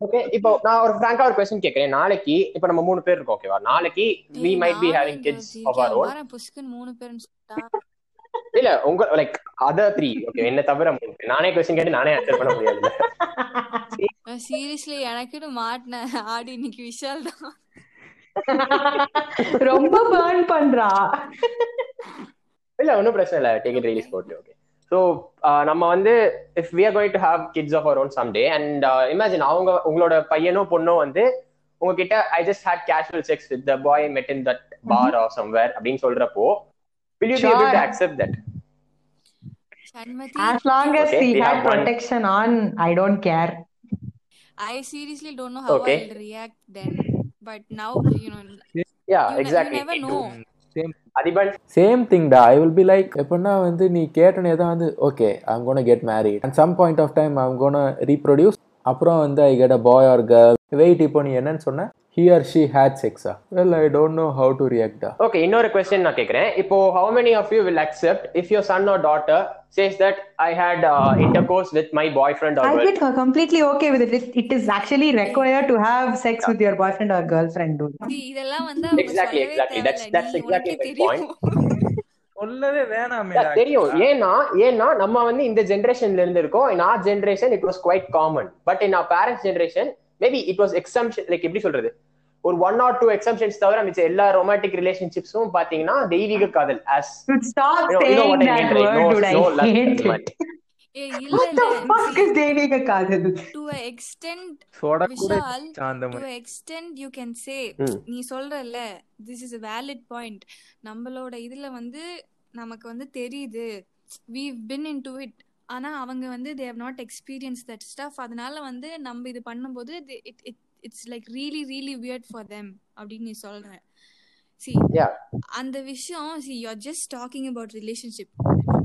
ஓகே இப்போ நான் ஒரு ஃப்ராங்கா ஒரு கொஸ்டின் கேக்குறேன் நாளைக்கு இப்போ நம்ம மூணு பேர் இருக்கோம் ஓகேவா நாளைக்கு we might be having kids of our own
வாரேன் புஷ்கன் மூணு பேரும் சொல்லிட்டா
இல்ல உங்க லைக் அதர் த்ரீ ஓகே என்ன தவிர மூணு பேர். நானே கொஸ்டின் கேட்டு நானே ஆன்சர் பண்ண முடியாது
சீரியஸ்லி எனக்குன்னு மாட்டின ஆடி இன்னைக்கு விஷால் தான்.
ரொம்ப burn பண்றா.
இல்ல ஒன்றும் பிரச்சனை இல்லை. Take it really sport okay so நம்ம வந்து if we are going to have kids of our own some day and imagine அவங்க உங்களோட பையனோ பொண்ணோ வந்து உங்ககிட்ட I just had casual sex with the boy met in that bar or somewhere அப்படின்னு சொல்றப்போ will you be able to
Sure.
accept that?
Shanmathi.
As long as we had protection on I don't care.
I seriously don't know how
Okay.
I'll react then. But now, you know,
yeah
you, ne-
exactly.
you never know.
Same
Athiban
same thing டா I will be like எப்படின்னா வந்து நீ கேட்டனே தான் வந்து okay I'm gonna get married and some point of time I'm gonna reproduce அப்புறம் வந்து I get a boy or girl wait இப்போ நீ என்னன்னு சொன்ன? he or she had sexa well i don't know how to react
okay இன்னொரு question நான் கேக்குறேன் இப்போ how many of you will accept if your son or daughter says that i had uh, intercourse with my boyfriend or
I
girlfriend
get completely okay with it. it. It is actually required to have sex with your boyfriend or girlfriend, dude.
See, இதெல்லாம் வந்து அவங்க
Exactly,
சொல்லவே
exactly. That's-
தேவையில்ல.
that's
நீ
exactly
உனக்கே
my
தெரியும்
சொல்லவே வேணாமே
Yeah, தெரியும் ஏன்னா ஏன்னா நம்ம வந்து இந்த ஜெனரேஷன்ல இருந்து இருக்கோம் in our generation it was quite common but in our parents generation maybe it was exemption like எப்படி சொல்றது ஒரு ஒன் ஆர் டூ எக்ஸம்ஷன்ஸ் தவிர மிச்ச எல்லா ரொமான்டிக் ரிலேஷன்ஷிப்ஸும் பாத்தீங்கன்னா தெய்வீக காதல்
is Devika Kadal?
To
Vishal
to
மாதிரி
extent you can say
ம்.
நீ சொல்றல்ல this is a valid point நம்மளோட இதுல வந்து நமக்கு வந்து தெரியுது we've been into it ஆனா அவங்க வந்து they have not experienced that stuff அதனால வந்து நம்ம இது பண்ணும்போது they- it it's like really really weird for them அப்படின்னு நீ சொல்ற see
yeah
அந்த விஷயம் see you're just talking about relationship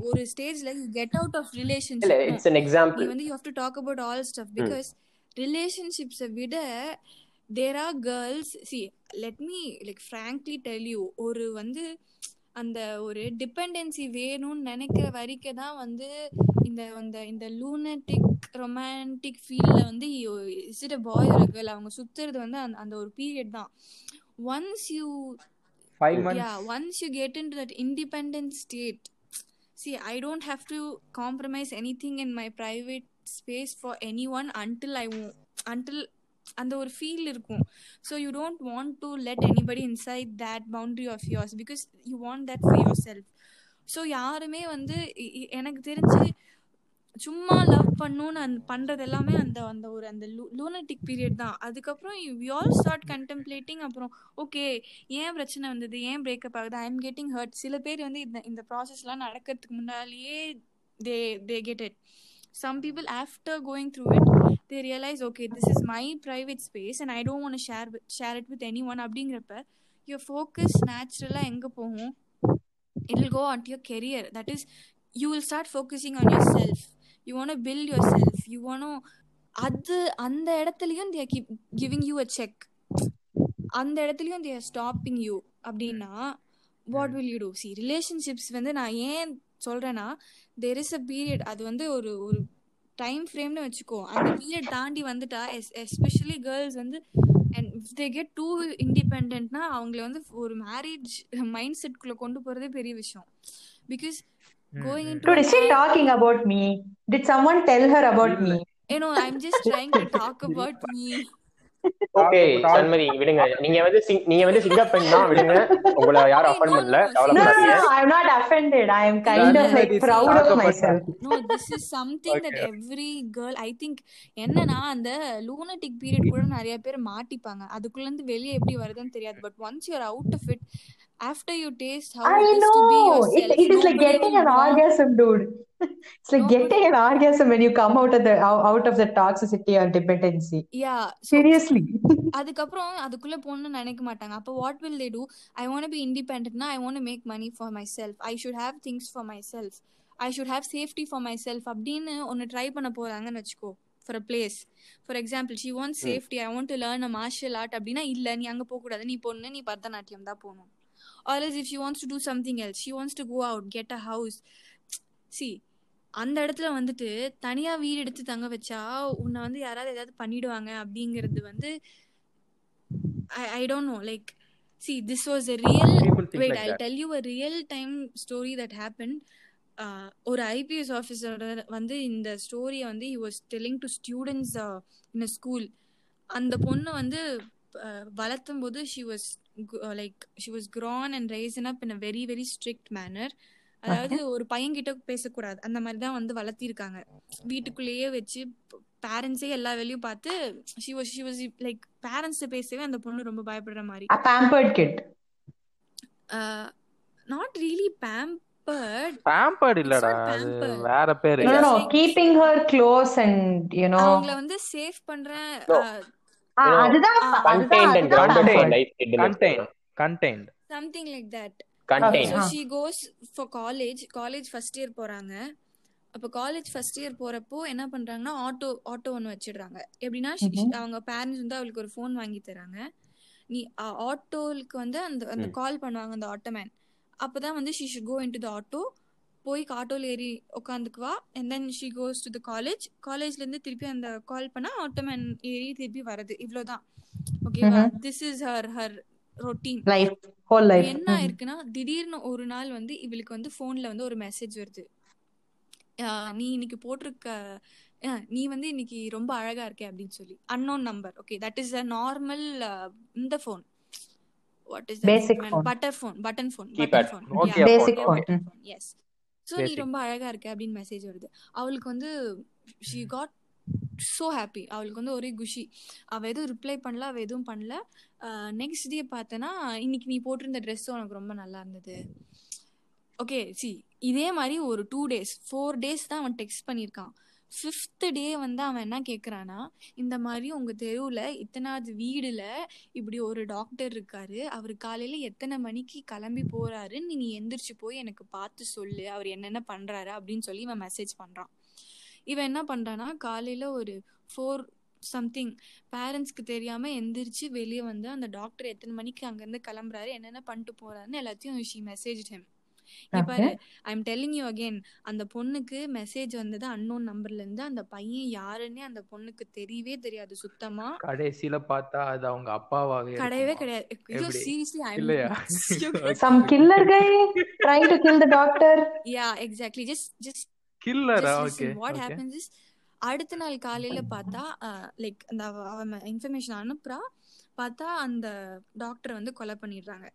ஒரு ஸ்டேஜ்ல you get out of
இல்ல
relationship no.
இட்ஸ் an
நீ
example
வந்து you have to talk about all stuff because ரிலேஷன்ஷிப்ஸை விட there are girls see let me like frankly tell you ஒரு வந்து அந்த ஒரு டிபெண்டன்சி வேணும்னு நினைக்கிற வரைக்கும் தான் வந்து இந்த அந்த இந்த லூனட்டிக் ரொமான்டிக் ஃபீல்ட்ல வந்து இஸ் இட் அ பாய் ஒரு கேர்ள் அவங்க சுத்துறது வந்து அந்த அந்த ஒரு பீரியட் தான் once you
five
yeah
months
once you get into that independent state see i don't have to compromise anything in my private space for anyone until i won't until அந்த ஒரு feel இருக்கும். So you don't want to let anybody inside that boundary of yours because you want that for your self so யாருமே வந்து எனக்கு தெரிஞ்சு சும்மா love பண்ணணும்னு அந்த பண்ணுறது எல்லாமே அந்த அந்த ஒரு அந்த லூனட்டிக் பீரியட் தான். அதுக்கப்புறம் வி ஆல் ஸ்டார்ட் கண்டெம்ப்ளேட்டிங் அப்புறம் ஓகே ஏன் பிரச்சனை வந்தது? ஏன் பிரேக்கப் ஆகுது? ஐ எம் கெட்டிங் ஹர்ட் சில பேர் வந்து இந்த இந்த ப்ராசஸ்லாம் நடக்கிறதுக்கு முன்னாலேயே they they get it some people after going through it they realize okay this is my private space and i don't want to share with, share it with anyone அப்படிங்கிறப்ப your focus naturally எங்க போகும் it will go on to your career that is you will start focusing on yourself you want to build yourself you want to அது அந்த இடத்துலயும் they are keep giving you a check அந்த இடத்துலயும் they are stopping you அப்படின்னா what will you do see relationships வந்து நான் ஏன் சொல்றேன்னா தேர் இஸ் அ பீரியட் அது வந்து ஒரு ஒரு டைம் ஃப்ரேம்னு வச்சுக்கோ அந்த பீரியட் தாண்டி வந்துட்டா எஸ்பெஷலி கேர்ள்ஸ் வந்து அண்ட் தே கெட் டூ இண்டிபெண்ட்னா அவங்கள வந்து ஒரு மேரேஜ் மைண்ட் செட்குள்ள கொண்டு போறதே பெரிய விஷயம் because going in
Dude, is she talking about me? Did someone tell her about me?
you know i'm just trying to talk about me
okay
Shanmathi விடுங்க. நீங்க வந்து நீங்க வந்து சிங்க பெண் தான் விடுங்க. உங்களை யாரும் அஃபண்ட்
no,
பண்ணல.
no,
No, no,
கவலைப்படாதீங்க
not offended. I am kind
Yeah,
of like
yeah,
proud of myself.
no this is something that every girl i think என்னன்னா அந்த லூனட்டிக் பீரியட் கூட நிறைய பேர் மாட்டிப்பாங்க. அதுக்குள்ள இருந்து வெளியே எப்படி வருதுன்னு தெரியாது. But once you out of it after you taste how
I
it is to be
know.
yourself.
It, it is like
nobody
getting
will
an
want
orgasm, dude. It's like
Nobody-
getting an orgasm when you come out of the out of the toxicity or dependency.
yeah so
Seriously.
அதுக்கப்புறம் அதுக்குள்ள போகணும்னு நினைக்க மாட்டாங்க. அப்போ what will they do I want be இண்டிபெண்ட்னா I want make money for myself I should have things for myself I should have safety for myself அப்படின்னு ஒன்று try பண்ண போறாங்கன்னு வச்சுக்கோ. For a place for example she want safety I want to learn a martial art அப்படின்னா இல்லை நீ அங்கே போகக்கூடாது. நீ பொண்ணு நீ பரதநாட்டியம் தான் போகணும். Or is if she wants to do something else she wants to go out get a house see அந்த இடத்துல வந்துட்டு தனியா வீடு எடுத்து தங்க வச்சா உன்னை வந்து யாராவது ஏதாவது பண்ணிடுவாங்க அப்படிங்கிறது வந்து I, I don't know like see this was a real
People think
wait
like
i'll
that.
tell you a real time story that happened. Uh, ஒரு ஐபிஎஸ் ஆஃபீஸரோட வந்து இந்த ஸ்டோரியை வந்து he was telling to students uh, in a school. அந்த பொண்ணு வந்து uh, வளர்த்தும் போது she was like she was grown and raised up in a very very strict manner அதாவது ஒரு பையன்கிட்ட பேசக்கூடாது அந்த மாதிரி தான் வந்து வளர்த்திருக்காங்க வீட்டுக்குள்ளேயே வச்சு பேரண்ட்ஸே எல்லா வேலையும் பார்த்து she was she was like parents பேசவே அந்த பொண்ணு ரொம்ப பயப்படுற மாதிரி
A pampered kid.
Not really pampered
pampered இல்லடா
not
அது
pampered.
வேற பேரு
No, no, no.
like-
Keeping her close and, you know.
அவங்கள வந்து சேவ் பண்றேன் Ah, something
like
that
so.
She goes for college college first year போறாங்க. அப்போ college first year போறப்போ என்ன பண்றாங்கன்னா ஆட்டோ ஆட்டோ ஒன்று வச்சிடுறாங்க. எப்படின்னா. அவங்க பேரண்ட்ஸ் வந்து அவளுக்கு ஒரு ஃபோன் வாங்கி தராங்க. நீ ஆட்டோலுக்கு வந்து அந்த அந்த. கால் பண்ணுவாங்க அந்த ஆட்டோமேன் அப்பதான் வந்து she should go into the auto போய் ஆட்டோல ஏறி உட்காந்துக்குவா and then she goes to the college காலேஜ்ல இருந்து திருப்பி அந்த கால் பண்ணா ஆட்டோமேன் ஏறி திருப்பி வருது இவ்வளவுதான் ஓகேவா. This is her her routine
life whole life
என்ன ஆயிருக்குன்னா திடீர்னு ஒரு நாள் வந்து இவளுக்கு வந்து போன்ல வந்து ஒரு மெசேஜ் வருது. நீ இன்னைக்கு போட்டிருக்க நீ வந்து இன்னைக்கு ரொம்ப அழகா இருக்க அப்படின்னு சொல்லி. Unknown number okay that is a normal இந்த phone what is
Basic phone.
Butter phone button phone
Keypad.
Button
phone.
Yes so நீ. ரொம்ப அழகா இருக்க அப்படின்னு மெசேஜ் வருது. அவளுக்கு வந்து ஷி காட் ஸோ ஹாப்பி அவளுக்கு வந்து ஒரே குஷி. அவ எதுவும் ரிப்ளை பண்ணல அவ எதுவும் பண்ணல. நெக்ஸ்ட் டே பார்த்தனா இன்னைக்கு நீ போட்டிருந்த ட்ரெஸ் உனக்கு ரொம்ப நல்லா இருந்தது. ஓகே சி இதே மாதிரி ஒரு டூ டேஸ் ஃபோர் டேஸ் தான் அவன் டெக்ஸ்ட் பண்ணியிருக்கான். ஃபிஃப்த் டே வந்து அவன் என்ன கேட்குறான்னா இந்த மாதிரி உங்கள் தெருவில் இத்தனாவது வீடில் இப்படி ஒரு டாக்டர் இருக்காரு. அவர் காலையில் எத்தனை மணிக்கு கிளம்பி போகிறாருன்னு நீ எந்திரிச்சு போய் எனக்கு பார்த்து சொல்லு. அவர் என்னென்ன பண்ணுறாரு அப்படின்னு சொல்லி இவன் மெசேஜ் பண்ணுறான் இவன் என்ன பண்ணுறான்னா காலையில் ஒரு ஃபோர் சம்திங் பேரண்ட்ஸ்க்கு தெரியாமல் எந்திரிச்சு வெளியே வந்து அந்த டாக்டர் எத்தனை மணிக்கு அங்கேருந்து கிளம்புறாரு என்னென்ன பண்ணிட்டு போகிறாருன்னு எல்லாத்தையும் ஷி மெசேஜ் ஹெம் பாரு I am telling you again அந்த பொண்ணுக்கு மெசேஜ் வந்தது அன்னோன் நம்பர்ல இருந்து அந்த பையன் யாருன்னே அந்த பொண்ணுக்கு தெரியவே தெரியாது சுத்தமா.
கடைசியில பார்த்தா அது அவங்க அப்பாவாவே
கிடையவே? கிடையாது. ஐயோ? சீரியஸ்லி ஐ
இல்லையா?
Some killer guy trying to kill the doctor.
Yeah exactly just just
கில்லரா
just okay what happens is அடுத்த நாள் காலையில பார்த்தா லைக் அந்த அவ- இன்ஃபர்மேஷன் அனுப்புறா. பார்த்தா அந்த டாக்டர் வந்து கொலை பண்ணிடுறாங்க.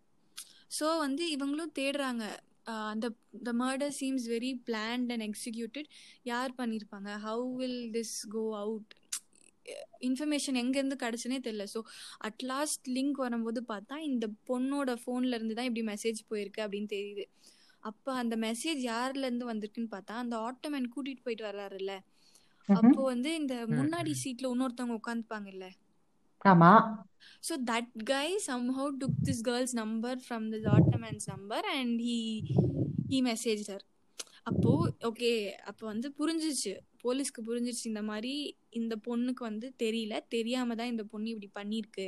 ஸோ வந்து இவங்களும் தேடுறாங்க. அந்த the murder seems very planned and executed யார் பண்ணியிருப்பாங்க how will this go out information எங்கேருந்து கிடச்சுனே தெரியல. ஸோ அட்லாஸ்ட் லிங்க் வரும்போது பார்த்தா இந்த பொண்ணோட ஃபோன்ல இருந்து தான் இப்படி மெசேஜ் போயிருக்கு அப்படின்னு தெரியுது. அப்போ அந்த மெசேஜ் யார்ல இருந்து வந்திருக்குன்னு பார்த்தா அந்த ஆட்டோமேன் கூட்டிட்டு போயிட்டு வர்றாருல்ல. அப்போ வந்து இந்த முன்னாடி சீட்ல இன்னொருத்தவங்க உட்காந்துப்பாங்கல்ல.
ஆமா.
So that guy how took this girls number from this ottoman's number and he he message sir அப்போ ஓகே அப்போ வந்து புரிஞ்சிச்சு. போலீஸ்க்கு புரிஞ்சிச்சு இந்த மாதிரி இந்த பொண்ணுக்கு வந்து தெரியல. தெரியாம தான் இந்த பொண்ணு இப்படி பண்ணியிருக்கு.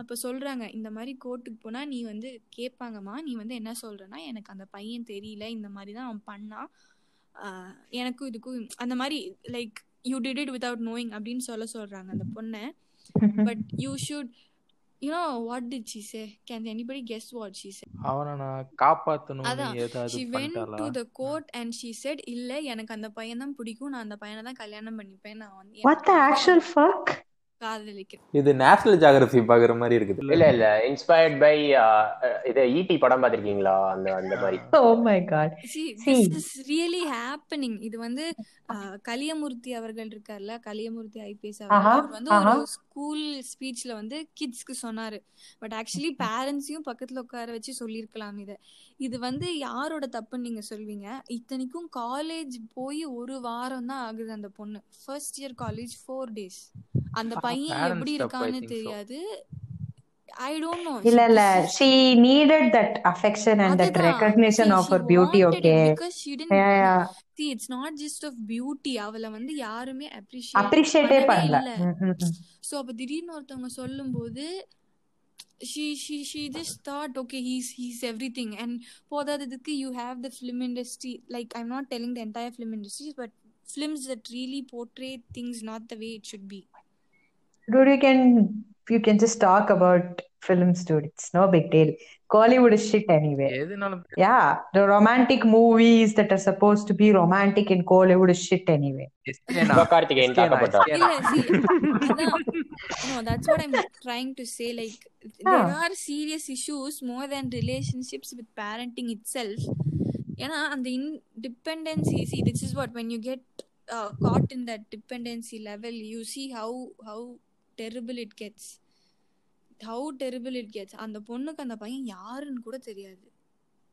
அப்போ சொல்றாங்க இந்த மாதிரி கோர்ட்டுக்கு போனா நீ வந்து கேட்பாங்கம்மா நீ வந்து என்ன சொல்றனா எனக்கு அந்த பையன் தெரியல இந்த மாதிரி தான் அவன் பண்ணான் எனக்கும் இதுக்கும் அந்த மாதிரி like you did it without knowing அப்படின்னு சொல்ல சொல்றாங்க அந்த பொண்ணை. But you should you know what did she say can anybody guess what she say
அவனை நான் காப்பாத்தணும்னு
அதான்.
ஏதாவது
she
பண்ணிட்டாளா?
To the court and she said இல்ல எனக்கு அந்த பையன் தான் பிடிக்கும். நான் அந்த பையனை தான் கல்யாணம் பண்ணிப்பேன். நான் வந்து
What the actual fuck?
காதலிக்கிறேன்
இது நேஷனல் ஜியாகிரபி பாக்குற மாதிரி இருக்குது.
இல்ல இல்ல இன்ஸ்பயர்ட் பை இது ஈடி படம் பாத்திருக்கீங்களா அந்த அந்த மாதிரி.
Oh my god.
see
See.
this is really happening. இது வந்து ஆஹ், கலியமூர்த்தி அவர்கள் இருக்கார்ல கலியமூர்த்தி ஐபிஎஸ் அவர் வந்து ஒரு. ஸ்கூல் ஸ்பீச்ல வந்து கிட்ஸ்க்கு சொன்னாரு. பட் ஆக்சுவலி பேரண்ட்ஸையும் பக்கத்துல உட்கார வச்சு சொல்லியிருக்கலாம் இத. இது வந்து யாரோட தப்புன்னு நீங்க சொல்வீங்க? இத்தனைக்கும் காலேஜ் போய் ஒரு வாரம் தான் ஆகுது அந்த பொண்ணு. First year college four days அந்த பையன் எப்படி இருக்கான்னு. தெரியாது ஐ டோன்ட் நோ
இல்ல இல்ல she needed that affection and that recognition of her beauty okay
because she didn't
yeah yeah
see it's not just of beauty அவள வந்து யாருமே appreciate
appreciate பண்ணல.
சோ அப்ப திடீர்னு ஒருத்தவங்க சொல்லும்போது she she she just thought okay he's he's everything and போதாததுக்கு you have the film industry like i'm not telling the entire film industry but films that really portray things not the way it should be
dude you can you can just talk about films dude it's no big deal Collywood is shit anyway
எதுனாலும்
yeah the romantic movies that are supposed to be romantic in Collywood is shit anyway
எஸ்கேனா
Sivakarthikeyan
எஸ்கேனா
தாக்கப்பட்டார்
இல்ல
எஸ்கேனா
see அதான் no that's what i'm trying to say like there
Yeah.
are serious issues more than relationships with parenting itself ஏன்னா அந்த இன்டிபெண்டன்சி see this is what when you get uh, caught in that dependency level you see how terrible it gets how terrible it gets அந்த பொண்ணுக்கு அந்த பையன் யாருன்னு கூட தெரியாது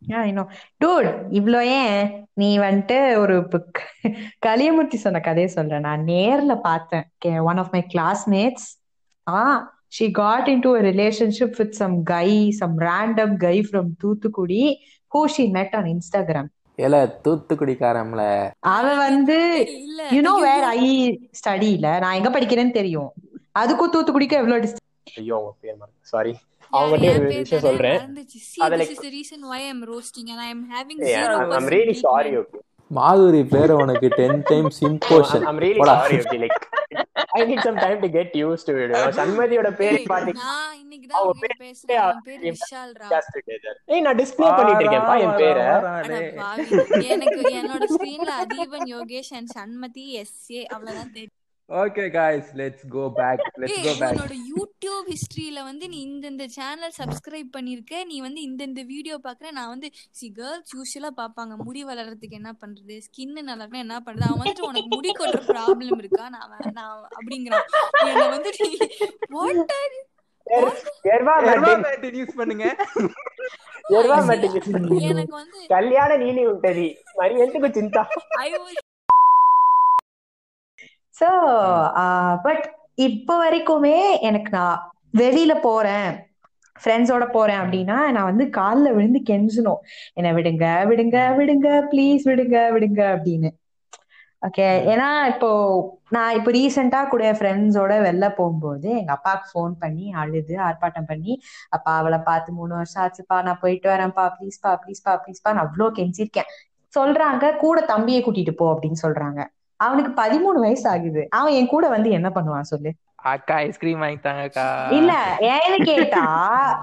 Yeah, I know. Dude, இவ்ளோ ஏன் நீ வந்துட்டு ஒரு க- கலியமூர்த்தி சொன்ன கதையை சொல்றேன் நான் நேர்ல பார்த்தேன் one of my classmates ah she got into a relationship with some guy some random guy from Thoothukudi who she met on Instagram
ஏல தூத்துக்குடிக்காரம்ல
அவன் வந்து
இல்ல
you
know
where I study இல்ல நான் எங்க படிக்கிறேன்னு தெரியும் அதுக்கும் தூத்துக்குடிக்கும் எவ்வளவு distance?
ஐயோ அவங்க பேர் மறந்து. சாரி
என்
ஒரு விஷயம் சொல்றேன்.
I'm percent
really sorry.
treatment
Okay.
Madhuri பேர் உனக்கு ten times
No, I'm,
imposition
I'm really
போடா.
sorry. Okay, like I need some time to get used to it. You know, சண்மதியோட பேர்
ஏய்
பாத்தீங்கன்னா
நான் இன்னைக்கு தான்
அவங்க
உங்ககிட்ட
பேர்
பேசுறேன். விஷால்ரா
ஏய் நான் டிஸ்ப்ளே பண்ணிட்டு இருக்கேன்ப்பா என் பேரை.
எனக்கு என்னோட ஸ்கிரீன்ல Atheeban Yogesh and Shanmathi S A அவ்வளவுதான் தெரியும்.
okay guys let's go back let's
ஏய்
கோ பேக்
உன்னோட யூடியூப் ஹிஸ்டரியில வந்து நீ இந்தந்த சேனல் சப்ஸ்கிரைப் பண்ணிருக்க நீ வந்து இந்தந்த வீடியோ பாக்குற நான் வந்து சி கேர்ள்ஸ் யூஸ்வலா பாப்பாங்க முடி வளர்றதுக்கு என்ன பண்றது ஸ்கின் நல்லா இருக்கா என்ன பண்றது அவன் வந்துட்டு உனக்கு முடி கொட்டுற ப்ராப்ளம் இருக்கா நான் வே- நான் அப்படிங்கிறான் என்ன வந்து நீ what are
Erva
Erva
மேட்டின்
மேட்டின் use பண்ணுங்க
ఎర్వా మెట్టికి
எனக்கு வந்து
కళ్యాణ నీలి ఉంటది మరి ఎందుకు చింత
ஐ வாஸ்
ஸோ பட் இப்போ வரைக்குமே எனக்கு நான் வெளியில போறேன். ஃப்ரெண்ட்ஸோட போறேன் அப்படின்னா நான் வந்து காலில் விழுந்து கெஞ்சணும். என்னை விடுங்க விடுங்க விடுங்க ப்ளீஸ் விடுங்க விடுங்க அப்படின்னு. ஓகே ஏன்னா இப்போ நான் இப்போ ரீசெண்டா கூட என் ஃப்ரெண்ட்ஸோட வெளில போகும்போது எங்க அப்பாவுக்கு ஃபோன் பண்ணி அழுது ஆர்ப்பாட்டம் பண்ணி அப்பா அவளை பார்த்து மூணு வருஷம் ஆச்சுப்பா நான் போயிட்டு வரேன்ப்பா ப்ளீஸ்ப்பா ப்ளீஸ்ப்பா ப்ளீஸ்ப்பா நான் அவ்வளோ கெஞ்சிருக்கேன். சொல்றாங்க கூட தம்பியை கூட்டிட்டு போ அப்படின்னு சொல்றாங்க. அவனுக்கு பதிமூணு வயசு ஆகுது அவன் என் கூட வந்து என்ன பண்ணுவான் சொல்லு?
அக்கா ஐஸ்கிரீம் வாங்கி தாங்கக்கா.
இல்ல ஏன்னு கேட்டா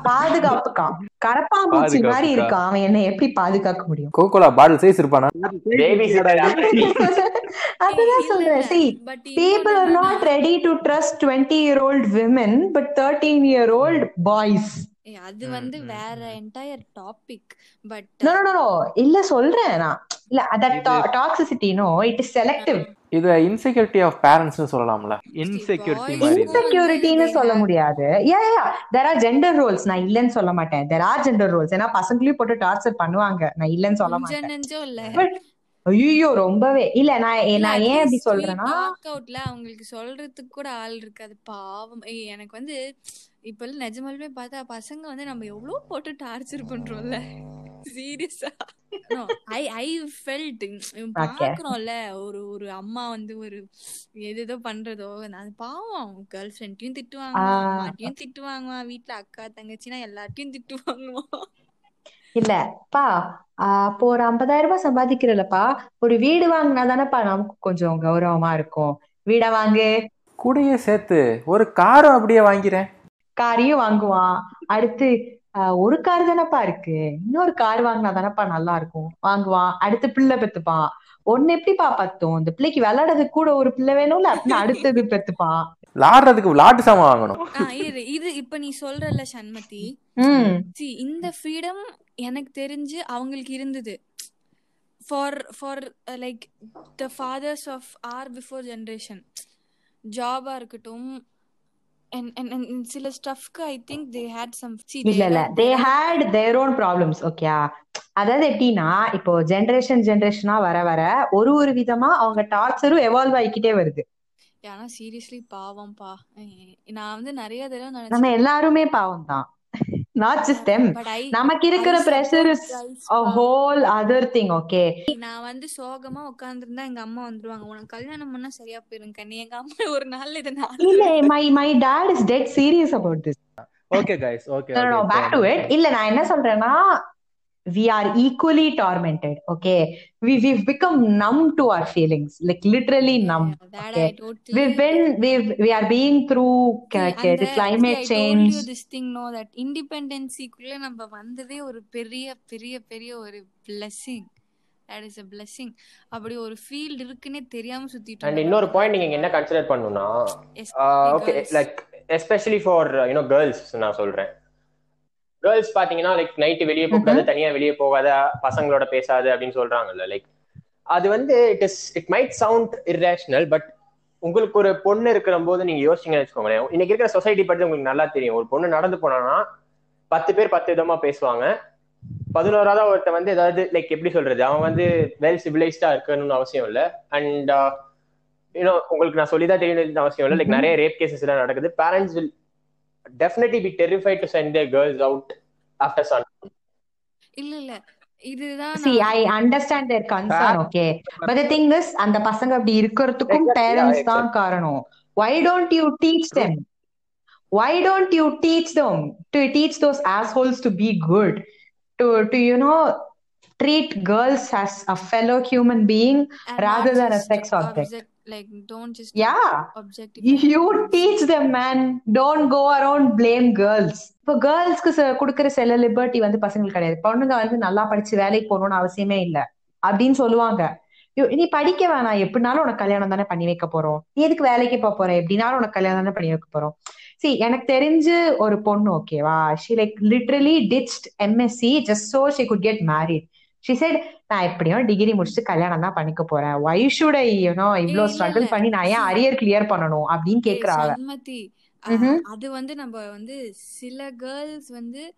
பாதுகாப்புக்கா. கரப்பாம்பூச்சி மாதிரி. இருக்கான் அவன் என்ன எப்படி பாதுகாக்க முடியும்?
கோகோலா பாட்டில் சைஸ் இருப்பானா?
பேபி
அதுதான் சொல்றேன். are not ready to trust 20 year old women but 13 year old boys.
ஏய், அது வந்து வேற entire topic but
no no no no இல்ல சொல்றேன் நான். இல்ல to- toxicity no it is selective.
இது இன்செக்யூரிட்டி ஆஃப் பேரண்ட்ஸ்னு சொல்லலாம்ல.
இன்செக்யூரிட்டி மாதிரி.
இன்செக்யூரிட்டின்னு சொல்ல முடியாது. Yeah yeah there are gender roles நான் இல்லைன்னு சொல்ல மாட்டேன். தேர் ஆர் ஜெண்டர் ரோல்ஸ் ஏன்னா பசங்களையும் போட்டு டார்ச்சர் பண்ணுவாங்க. நான் இல்லைன்னு சொல்ல மாட்டேன். ஐயோ ரொம்பவே. இல்ல நான் நான் ஏன் அப்படி சொல்றேன்னா
அவங்களுக்கு சொல்றதுக்கு கூட ஆள் இருக்காது. பாவம். எனக்கு வந்து இப்ப நிஜமாலுமே பார்த்தா பசங்க வந்து நம்ம எவ்வளவு போட்டு டார்ச்சர் பண்றோம்ல. சீரியஸா ஐ ஐ ஃபெல்ட் பாக்குறோம்ல ஒரு ஒரு அம்மா வந்து ஒரு எதேதோ பண்றதோ அது பாவம். கேர்ள் ஃப்ரெண்டையும் திட்டுவாங்க. அம்மாட்டையும் திட்டுவாங்க வீட்ல அக்கா தங்கச்சினா எல்லார்ட்டையும் திட்டுவாங்க
இல்ல பா இப்போ ஒரு ஐம்பதாயிரம் ரூபாய் சம்பாதிக்கிறல்லப்பா ஒரு வீடு வாங்கினா தானேப்பா நமக்கு கொஞ்சம் கௌரவமா இருக்கும். வீடை வாங்கு.
கூடயே சேர்த்து ஒரு காரும் அப்படியே வாங்கிறேன்.
காரையும் வாங்குவான் அடுத்து ஒரு கார் தானப்பா இருக்கு. இன்னொரு கார் வாங்கினா தானப்பா நல்லா இருக்கும். வாங்குவான் அடுத்து பிள்ளை பெத்துப்பான் ஒன்னு எப்படிப்பா பத்தும்? இந்த பிள்ளைக்கு விளையாடுறதுக்கு கூட ஒரு பிள்ளை வேணும்ல? அப்படின்னு அடுத்தது பெத்துப்பான்
விளாடுறதுக்கு விளாட்டு சாமான் வாங்கணும்.
இது இப்ப நீ சொல்றல சண்மதி. இந்த ஃப்ரீடம் எனக்கு தெரிஞ்சு அவங்களுக்கு இருந்தது. For for like the fathers of or before generation ஜாபா இருக்கட்டும் சில ஸ்டஃப்க்கு I think they had some
இல்ல இல்ல. They had their own problems okay அதாவது எப்படின்னா இப்போ ஜென்ரேஷன் ஜென்ரேஷனா வர வர ஒரு ஒரு விதமா அவங்க டார்ச்சரும் எவால்வ் ஆகிக்கிட்டே வருது.
ஆனா சீரியஸ்லி பாவம்பா ஏய், நான் வந்து நிறைய தடவை
நம்ம எல்லாருமே பாவம் தான் நாட் ஜஸ்ட் தெம் நமக்கு இருக்கிற pressure is a whole other thing okay
நான் வந்து சோகமா உட்கார்ந்திருந்தா எங்க அம்மா வந்துருவாங்க. உனக்கு கல்யாணம் பண்ணா சரியா போயிருங்க கண்ணி எங்க அம்மா ஒரு நாள் இதை நான்
இல்ல my my dad is dead serious about this
okay guys okay
no no back to it. இல்ல நான் என்ன சொல்றேன்னா we are equally tormented okay we we've become numb to our feelings like literally numb
that
okay.
I totally
we've been we've we are being through ca-
See,
ca-
அந்த-
the climate
see, I
change
told you this thing, no, that independency-க்குள்ள நம்ம வந்ததே ஒரு பெரிய பெரிய பெரிய ஒரு blessing. That is a blessing. அப்படி ஒரு ஃபீல்ட் இருக்குன்னே தெரியாம சுத்திட்டு
அண்ட் இன்னொரு பாயிண்ட் நீங்க என்ன consider
Especially
okay.
Like
especially for you know girls நான் சொல்றேன் கேர்ள்ஸ் பாத்தீங்கன்னா லைக் நைட்டு வெளியே போகாது தனியா வெளியே போகாத பசங்களோட பேசாது அப்படின்னு சொல்றாங்கல்ல லைக் அது வந்து it is it might sound irrational but உங்களுக்கு ஒரு பொண்ணு இருக்கிற போது நீங்க யோசிச்சீங்கன்னு வச்சுக்கோங்களேன். இன்னைக்கு இருக்கிற சொசைட்டி பத்தி உங்களுக்கு நல்லா தெரியும். ஒரு பொண்ணு நடந்து போனான்னா பத்து பேர் பத்து விதமா பேசுவாங்க. பதினோராவது ஒருத்த வந்து ஏதாவது லைக் எப்படி சொல்றது? அவன் வந்து வெல் சிவிலைஸ்டா இருக்கணும்னு அவசியம் இல்லை. அண்ட் யூனோ உங்களுக்கு நான் சொல்லிதான் தெரியணும்னு அவசியம் இல்லை. லைக் நிறைய ரேப் கேசஸ் எல்லாம் நடக்குது. Parents will definitely be terrified to send their girls out after sun
இல்ல இல்ல இதுதான்
see
நான்
i understand their concern okay but the thing is அந்த பசங்க அப்படி இருக்கிறதுக்கும்
Exactly, yeah,
parents தான் காரணம் why don't you teach them why don't you teach them to teach those assholes to be good to to you know treat girls as a fellow human being
and
rather
not
than a
just
sex object
object Like don't just
yeah.
objectify
you teach them man. Don't go around blame girls. இப்போ கேர்ள்ஸ்க்கு கொடுக்குற சில liberty வந்து பசங்களுக்கு கிடையாது. பொண்ணுங்க வந்து நல்லா படிச்சு வேலைக்கு போகணும்னு அவசியமே இல்ல. அப்படின்னு சொல்லுவாங்க. "யோ, நீ படிக்க வேணாம். எப்படினாலும் உனக்கு கல்யாணம் தானே பண்ணி வைக்க போறோம். நீ எதுக்கு வேலைக்கு போக போற? எப்படினாலும் உனக்கு கல்யாணம் தானே பண்ணி வைக்க போறோம். சி எனக்கு தெரிஞ்சு ஒரு பொண்ணு ஓகேவா she like literally ditched MSc just so she could get married she said நான் எப்படியும் டிகிரி முடிச்சுட்டு கல்யாணம் தான் பண்ணிக்க போறேன். Why should I
you know இல்ல,
ஸ்ட்ரகிள். பண்ணி நான் ஏன் அரியர் கிளியர் பண்ணணும்? அப்படின்னு
ஏய்,
கேக்குறா அவ.
சண்மதி
ம்ஹும்.
அது வந்து நம்ம வந்து சில கேர்ள்ஸ் வந்து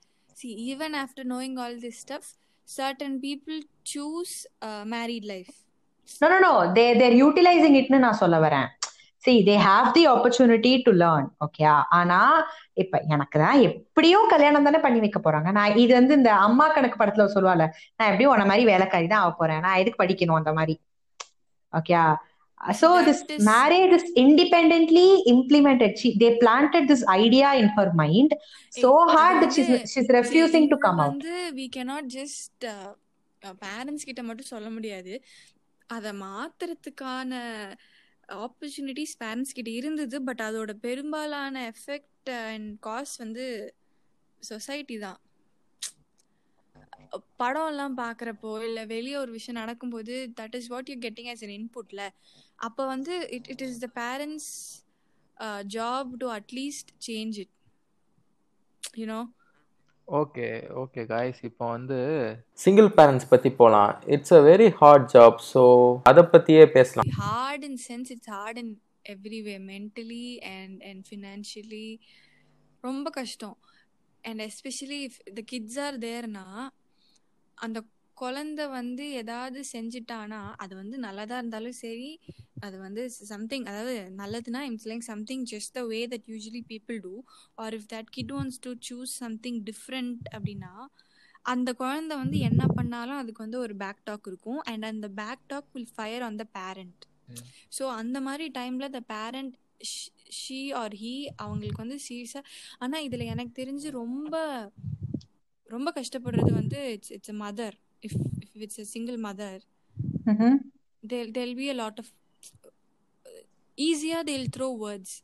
after knowing all this stuff certain people choose uh, married life.
No no no. They they're utilizing itனு நான் சொல்ல வரேன். See they have the opportunity to learn okay ஆனா இப்ப எனக்கு தான் எப்படியும் கல்யாணம் தானே பண்ணி வைக்க போறாங்க நான் இது வந்து இந்த அம்மா கணக்கு படத்துல சொல்லுவாள் நான் எப்படியும் உன்ன மாதிரி வேலைக்காரி தான் ஆக போறேன் நான் எதுக்கு படிக்கணும் அந்த மாதிரி okay so this
is-
marriage is independently implemented she they planted this idea in her mind so
ஏய்,
hard that she's she's refusing to come out
we cannot just கிட்ட மட்டும் சொல்ல முடியாது அதை மாத்துறதுக்கான ஆப்பர்ச்சுனிட்டிஸ் பேரண்ட்ஸ் கிட்ட இருந்தது பட் அதோட பெரும்பாலான எஃபெக்ட் அண்ட் காஸ்ட் வந்து சொசைட்டி தான். படம் எல்லாம் பாக்குறப்போ இல்ல வெளியே ஒரு விஷயம் நடக்கும்போது that is what you getting as an இன்புட்ல அப்ப வந்து it it is the parents job to at least change it
you know okay okay guys இப்போ வந்து
சிங்கிள் பேரண்ட்ஸ் பற்றி போகலாம் it's a very hard job so அதை பற்றியே பேசலாம்
hard in sense it's hard in every way mentally and and financially ரொம்ப கஷ்டம் and especially if the kids are thereனா அந்த குழந்தை வந்து ஏதாவது செஞ்சுட்டானா அது வந்து நல்லதா இருந்தாலும் சரி அது வந்து சம்திங் அதாவது நல்லதுன்னா it's like something just the way that usually people do or if that kid wants to choose something different அப்படின்னா அந்த குழந்தை வந்து என்ன பண்ணாலும் அதுக்கு வந்து ஒரு பேக் டாக் இருக்கும். அண்ட் அந்த back talk will fire on the parent so அந்த மாதிரி டைம்ல the parent she or he அவங்களுக்கு வந்து சீரியஸா ஆனா இதுல எனக்கு தெரிஞ்சு ரொம்ப ரொம்ப கஷ்டப்படுறது வந்து it's it's mother if if it's a single mother
Mhm.
there there'll be a lot of ஈஸியா they'll த்ரோ வேர்ட்ஸ்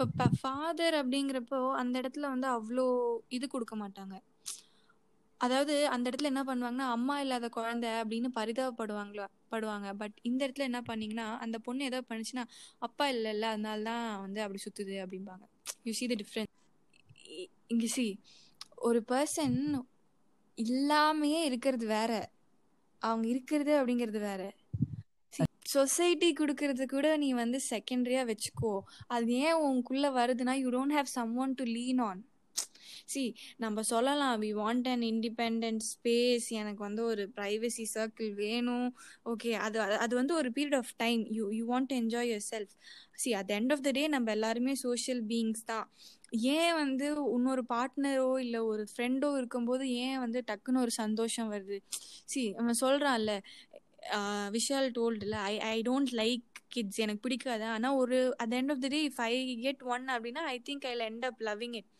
இப்போ ஃபாதர் அப்படிங்கிறப்போ அந்த இடத்துல வந்து அவ்வளோ இது கொடுக்க மாட்டாங்க. அதாவது அந்த இடத்துல என்ன பண்ணுவாங்கன்னா அம்மா இல்லாத குழந்தை அப்படின்னு பரிதாபப்படுவாங்களா படுவாங்க. பட் இந்த இடத்துல என்ன பண்ணீங்கன்னா அந்த பொண்ணு ஏதோ பண்ணுச்சுன்னா அப்பா இல்லைல்ல அதனால தான் வந்து அப்படி சுத்துது அப்படிம்பாங்க. You see the difference. இ- இங்க சி ஒரு பர்சன் இல்லாமையே இருக்கிறது வேற. அவங்க இருக்கிறது அப்படிங்கிறது வேற. சொசைட்டி கொடுக்கறது கூட நீ வந்து செகண்டரியா வச்சுக்கோ. அது ஏன் உனக்குள்ள வருதுன்னா you don't have someone to lean on see நம்ம சொல்லலாம் we want an independent space எனக்கு வந்து ஒரு ப்ரைவசி சர்க்கிள் வேணும். ஓகே அது அது- அது வந்து ஒரு period of time you you want to enjoy yourself see at end of the day நம்ம எல்லாருமே சோஷியல் பீயிங்ஸ் தான். ஏன் வந்து இன்னொரு பார்ட்னரோ இல்லை ஒரு ஃப்ரெண்டோ இருக்கும்போது ஏன் வந்து டக்குன்னு ஒரு சந்தோஷம் வருது? சி அவன் சொல்கிறான்ல Vishal டோல்டுல I I don't like kids எனக்கு பிடிக்காது. ஆனால் ஒரு at end of the day if I get one அப்படின்னா I think I end up loving it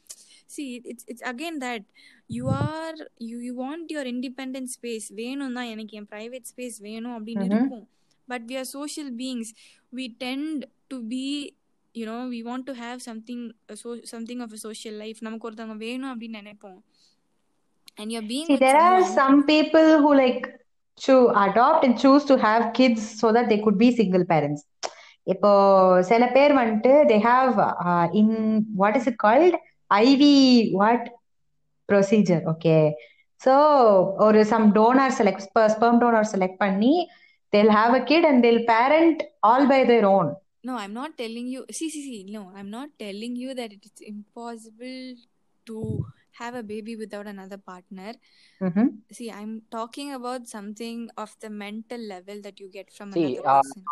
see it's it's again that you are you you want your independent space வேணும் தான் எனக்கு என் private space வேணும் அப்படின்னு. இருக்கும். But we are social beings we tend to be you know we want to have something something of a social life நமக்கு ஒருத்தவங்க வேணும் அப்படின்னு நினைப்போம் and you being
See, there are some people who like to adopt and choose to have kids so that they could be single parents. இப்போ சில பேர் வந்துட்டு they have uh, in what is it called IV what procedure okay so ஒரு some donor select sper- sperm donor select பண்ணி they'll have a kid and they'll parent all by their own
No, I'm not telling you. See, see, see. No, I'm not telling you that it's impossible to have a baby without another partner.
Mhm.
See, I'm talking about something of the mental level that you get from
See,
another
uh,
person.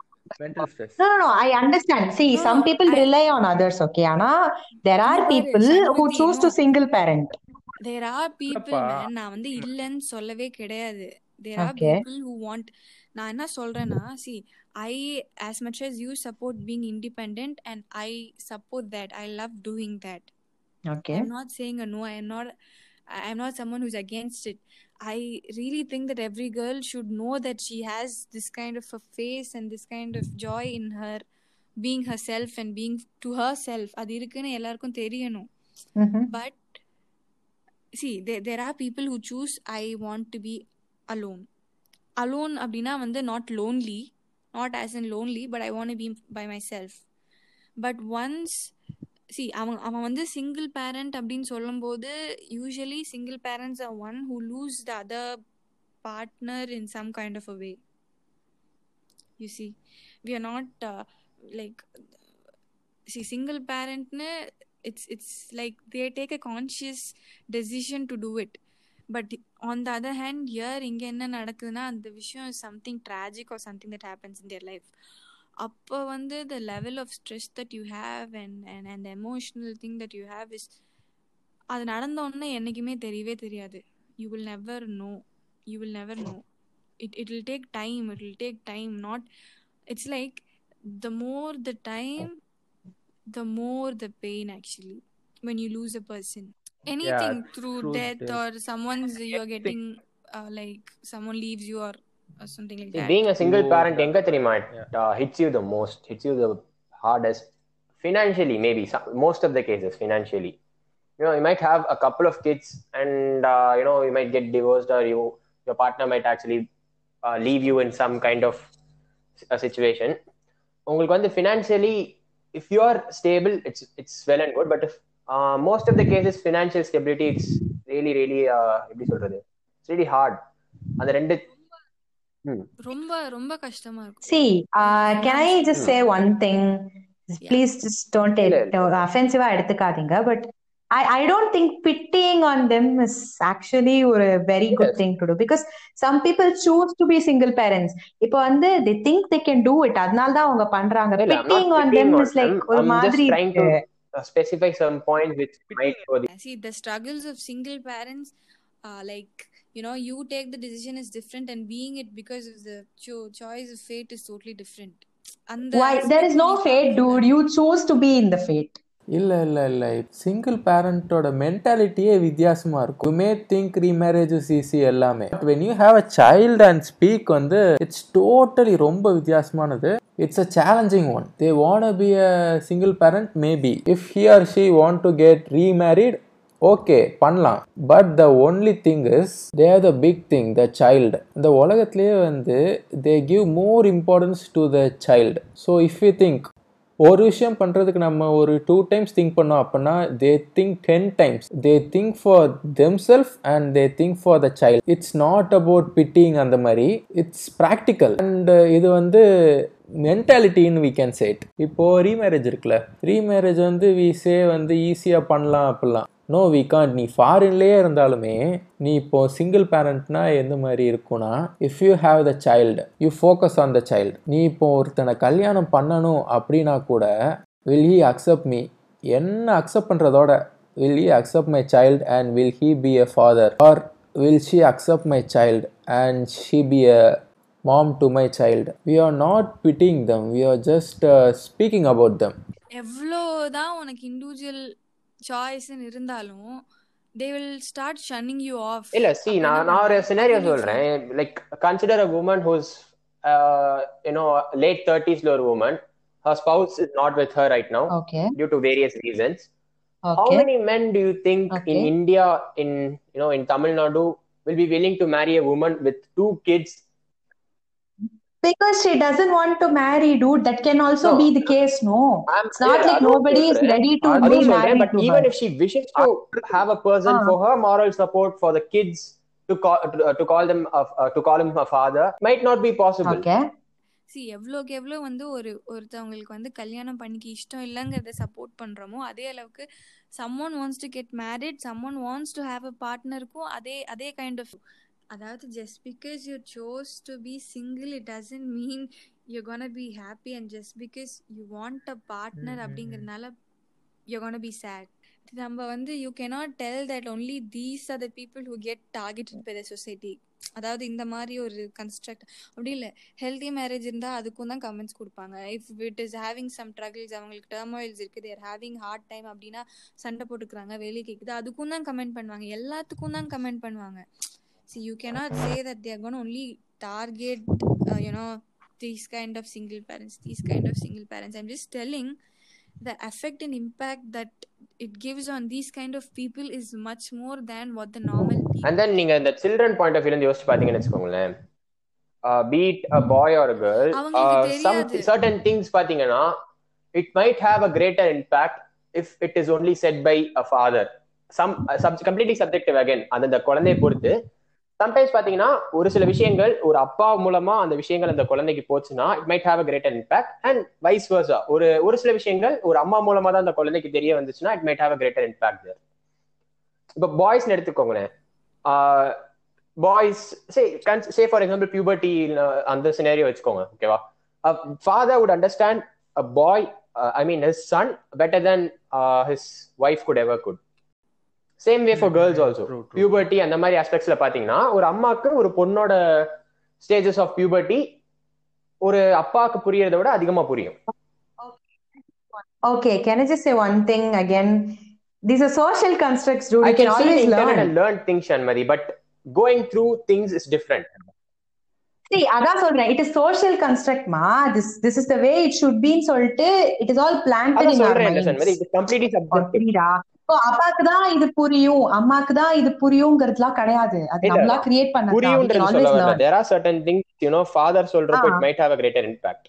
Mental stress
No, no, no. I understand. See,
No,
some
no,
people
I-
rely on others, okay? Anna, there are
இங்க பாரு,
people who
Shanmugi,
choose to
no.
single parent.
There are people
இல்லப்பா
man நான் வந்து இல்லைன்னு சொல்லவே கிடையாது there are
Okay.
People who want நான் என்ன சொல்றேன்னா see I as much as you support being independent and I support that I love doing that
Okay.
I'm not saying a no I'm not I'm not someone who's against it I really think that every girl should know that she has this kind of a face and this kind of joy in her being herself and being to herself அது இருக்குன்னு எல்லாருக்கும் தெரியணும்
Mm-hmm.
but see there, there are people who choose i want to be alone Alone அப்படின்னா வந்து not lonely not as in lonely but i want to be by myself but once see அவன் அவன் வந்து single parent அப்படின்னு சொல்லும்போது usually single parents are one who lose the other partner in some kind of a way you see we are not uh, like see single parentனு it's it's like they take a conscious decision to do but on the other hand here இங்கே என்ன நடக்குதுன்னா அந்த விஷயம் something tragic or something that happens in their life அப்போ வந்து the level of stress that you have and and அந்த emotional thing that you have is அது நடந்தோன்னே என்றைக்குமே தெரியவே தெரியாது you will never know you will never know it it will take time it will take time not it's like the more the time the more the pain actually when you lose a person anything through
true,
death
death.
or someone's you're getting uh, like someone leaves you or, or something like that
being a single
You-
parent எங்க தெரியுமா it
Yeah.
uh, hits you the most hits you the hardest financially maybe some, most of the cases financially you know you might have a couple of kids and uh, you know you might get divorced or you your partner might actually uh, leave you in some kind of a situation உங்களுக்கு வந்து financially if you are stable it's it's well and good but if uh, most of the cases financial stability it's really really uh, எப்படி சொல்றது it's really hard அந்த ரெண்டு Hmm.
ரொம்ப ரொம்ப கஷ்டமா இருக்கும்
See, uh, can I just
Hmm.
say one thing?
Yeah.
Please just don't take
இல்ல, இல்ல.
offensive எடுத்துக்காதீங்க but I, I don't think pitying on them is actually ஒரு very good
Yes.
thing to do because some people choose to be single parents இப்போ வந்து they think they can do it அதனால தான் அவங்க பண்றாங்க pitying on them
on
is like
them.
ஒரு
I'm just
மாதிரி
trying to uh, specify some points which might go the
see the struggles of single parents uh, like you know you take the decision is different and being it because of the cho- choice of fate is totally different அந்த
why there is
aspect
no
நீ
fate
பார்க்கல.
dude you choose to be in the fate
இல்லை இல்லை இல்லை single பேரண்ட்டோட மென்டாலிட்டியே வித்தியாசமாக இருக்கும் you may think remarriage easy எல்லாமே but when you have a child and speak வந்து இட்ஸ் டோட்டலி ரொம்ப வித்தியாசமானது it's a challenging one they want be a single parent maybe if he or she want to get remarried okay பண்ணலாம். But the only thing is they are the big thing the child இந்த உலகத்துலேயே வந்து they give more importance to the child so if you think ஒரு விஷயம் பண்ணுறதுக்கு நம்ம ஒரு two times think பண்ணோம் அப்படின்னா they think ten times they think for them self and they think for the child it's not about pitting அந்த மாதிரி. It's practical and இது வந்து மென்டாலிட்டின்னு வி கேன் சேட் இப்போது ரீமேரேஜ் இருக்குல்ல ரீமேரேஜ் வந்து வி சே வந்து ஈஸியாக பண்ணலாம் அப்படிலாம். நோ வி கான்ட் நீ ஃபாரின்லேயே இருந்தாலுமே நீ இப்போ சிங்கிள் பேரண்ட்னா எந்த மாதிரி இருக்கும்னா if you have the child you focus on the child நீ இப்போ ஒருத்தனை கல்யாணம் பண்ணணும் அப்படின்னா கூட வில் ஹீ அக்செப்ட் மீ என்ன அக்செப்ட் பண்ணுறதோட will he accept my child and will he be a father or will she accept my child and she be a mom to my child we are not pitying them we are just uh, speaking about them
எவ்வளோதான் உனக்கு individual சாய்ஸ்ன்னு இருந்தாலும் they will start shunning you off
இல்ல see நான் நான் ஒரு scenario சொல்றேன் like consider a woman whose you know late தேர்ட்டிஸ்ல ஒரு woman her spouse is not with her right now
okay
due to various reasons how
okay
many men do you think in
Okay.
india in you know in tamil nadu will be willing to marry a woman with two kids
Because she doesn't want to marry, dude. That can also
No.
be the case, no.
I'm
It's not
yeah,
like
அதுவும்
nobody is
சொல்றேன்.
ready to be
அதுவும் சொல்றேன்
married
but
to
even
her.
if she wishes to have a person
Ah.
for her moral support for the kids to call to, uh, to call them a, uh, to call him a father might not be possible
Okay.
See எவ்வளோக்கு எவ்வளோ வந்து ஒரு ஒருத்தவங்களுக்கு வந்து கல்யாணம் பண்ணிக்க இஷ்டம் இல்லைங்கிறத சப்போர்ட் பண்ணுறோமோ அதே அளவுக்கு someone wants to get married someone wants to have a பார்ட்னருக்கும் அதே அதே கைண்ட் ஆஃப் அதாவது just because you chose to be single it doesn't mean you gonna be happy and just because you want a partner அப்படிங்கிறதுனால you gonna be sad நம்ம வந்து you cannot tell that only these are the people who get targeted by the society அதாவது இந்த மாதிரி ஒரு construct அப்படி இல்லை. Healthy marriage இருந்தால் அதுக்கும் தான் கமெண்ட்ஸ் கொடுப்பாங்க. If it is having some struggles அவங்களுக்கு டர்மாயில்ஸ் இருக்குது தேர் ஹேவிங் ஹார்ட் டைம் அப்படின்னா சண்டை போட்டுக்கிறாங்க வெளியே கேட்குது அதுக்கும் தான் கமெண்ட் பண்ணுவாங்க. எல்லாத்துக்கும் தான் கமெண்ட் பண்ணுவாங்க. See you cannot say that they're gone only target you know these kind of single parents these kind of single parents i'm just telling the effect and impact that it gives on these kind of people is much more than what the normal people
and then நீங்க இந்த children point of வியூல யோசிச்சு பாத்தீங்கன்னு வச்சுக்கோங்களேன் be it a boy or girl
அவங்களுக்கு
some
தெரியாது.
Certain things பாத்தீங்கன்னா it might have a greater impact if it is only said by a father some completely subjective again அந்த குழந்தையை பொறுத்து சம்டைம்ஸ் பாத்தீங்கன்னா ஒரு சில விஷயங்கள் ஒரு அப்பா மூலமா அந்த விஷயங்கள் அந்த குழந்தைக்கு போச்சுன்னா it might have a greater impact and vice versa ஒரு ஒரு சில விஷயங்கள் ஒரு அம்மா மூலமா தான் அந்த குழந்தைக்கு தெரிய வந்துச்சுன்னா it might have a greater impact இப்போ பாய்ஸ்னு எடுத்துக்கோங்களேன். Boys say say for example puberty அந்த சினேரியோ வச்சுக்கோங்க ஓகேவா father would understand a boy I mean his son better than his wife could ever could same way for
girls also.
Puberty அந்த மாதிரி ஆஸ்பெக்ட்ஸ்ல பாத்தீங்கன்னா ஒரு அம்மாக்கு ஒரு பொண்ணோட ஸ்டேஜஸ் ஆஃப் பியூபர்ட்டி ஒரு அப்பாவுக்கு புரியறதை விட அதிகமா புரியும்
Okay, can I just say one thing again? These are social constructs, dude.
I
You can
can see the
always
internet
learn.
and learn things, Shanmari, but going through things is different.
See, அதான் சொல்றேன் it is social construct மா this this is the way it should be ன்னு சொல்லிட்டு it is all planted
அதான்
in our
சொல்றேன். சண்மதி இது completely subject
அப்பாக்கு தான் இது புரியும் அம்மாக்கு தான் இது புரியுங்கிறதுலாம் கிடையாது. அது நம்மளா கிரியேட் பண்ணது always
சொல்ல வரல.
learn.
There are certain things you know father சொல்றப்போ
ஆ.
it might have a greater impact.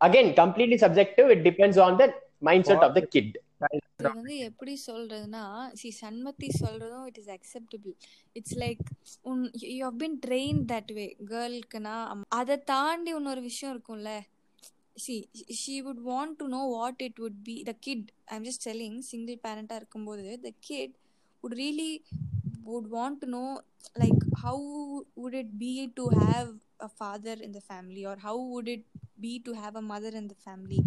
Again completely subjective. It depends on the mindset of the kid.
இது வந்து எப்படி சொல்றதுன்னா சி சண்மதி சொல்றதும் it is acceptable it's like உன் you have been train that way கேர்ளுக்குனா அதை தாண்டி இன்னொரு விஷயம் இருக்கும்ல. See she would want to know what it would be the kid I am just telling single பேரண்டாக இருக்கும்போது the kid would really would want to know like how would it be to have a father in the family or how would it be to have a mother in the family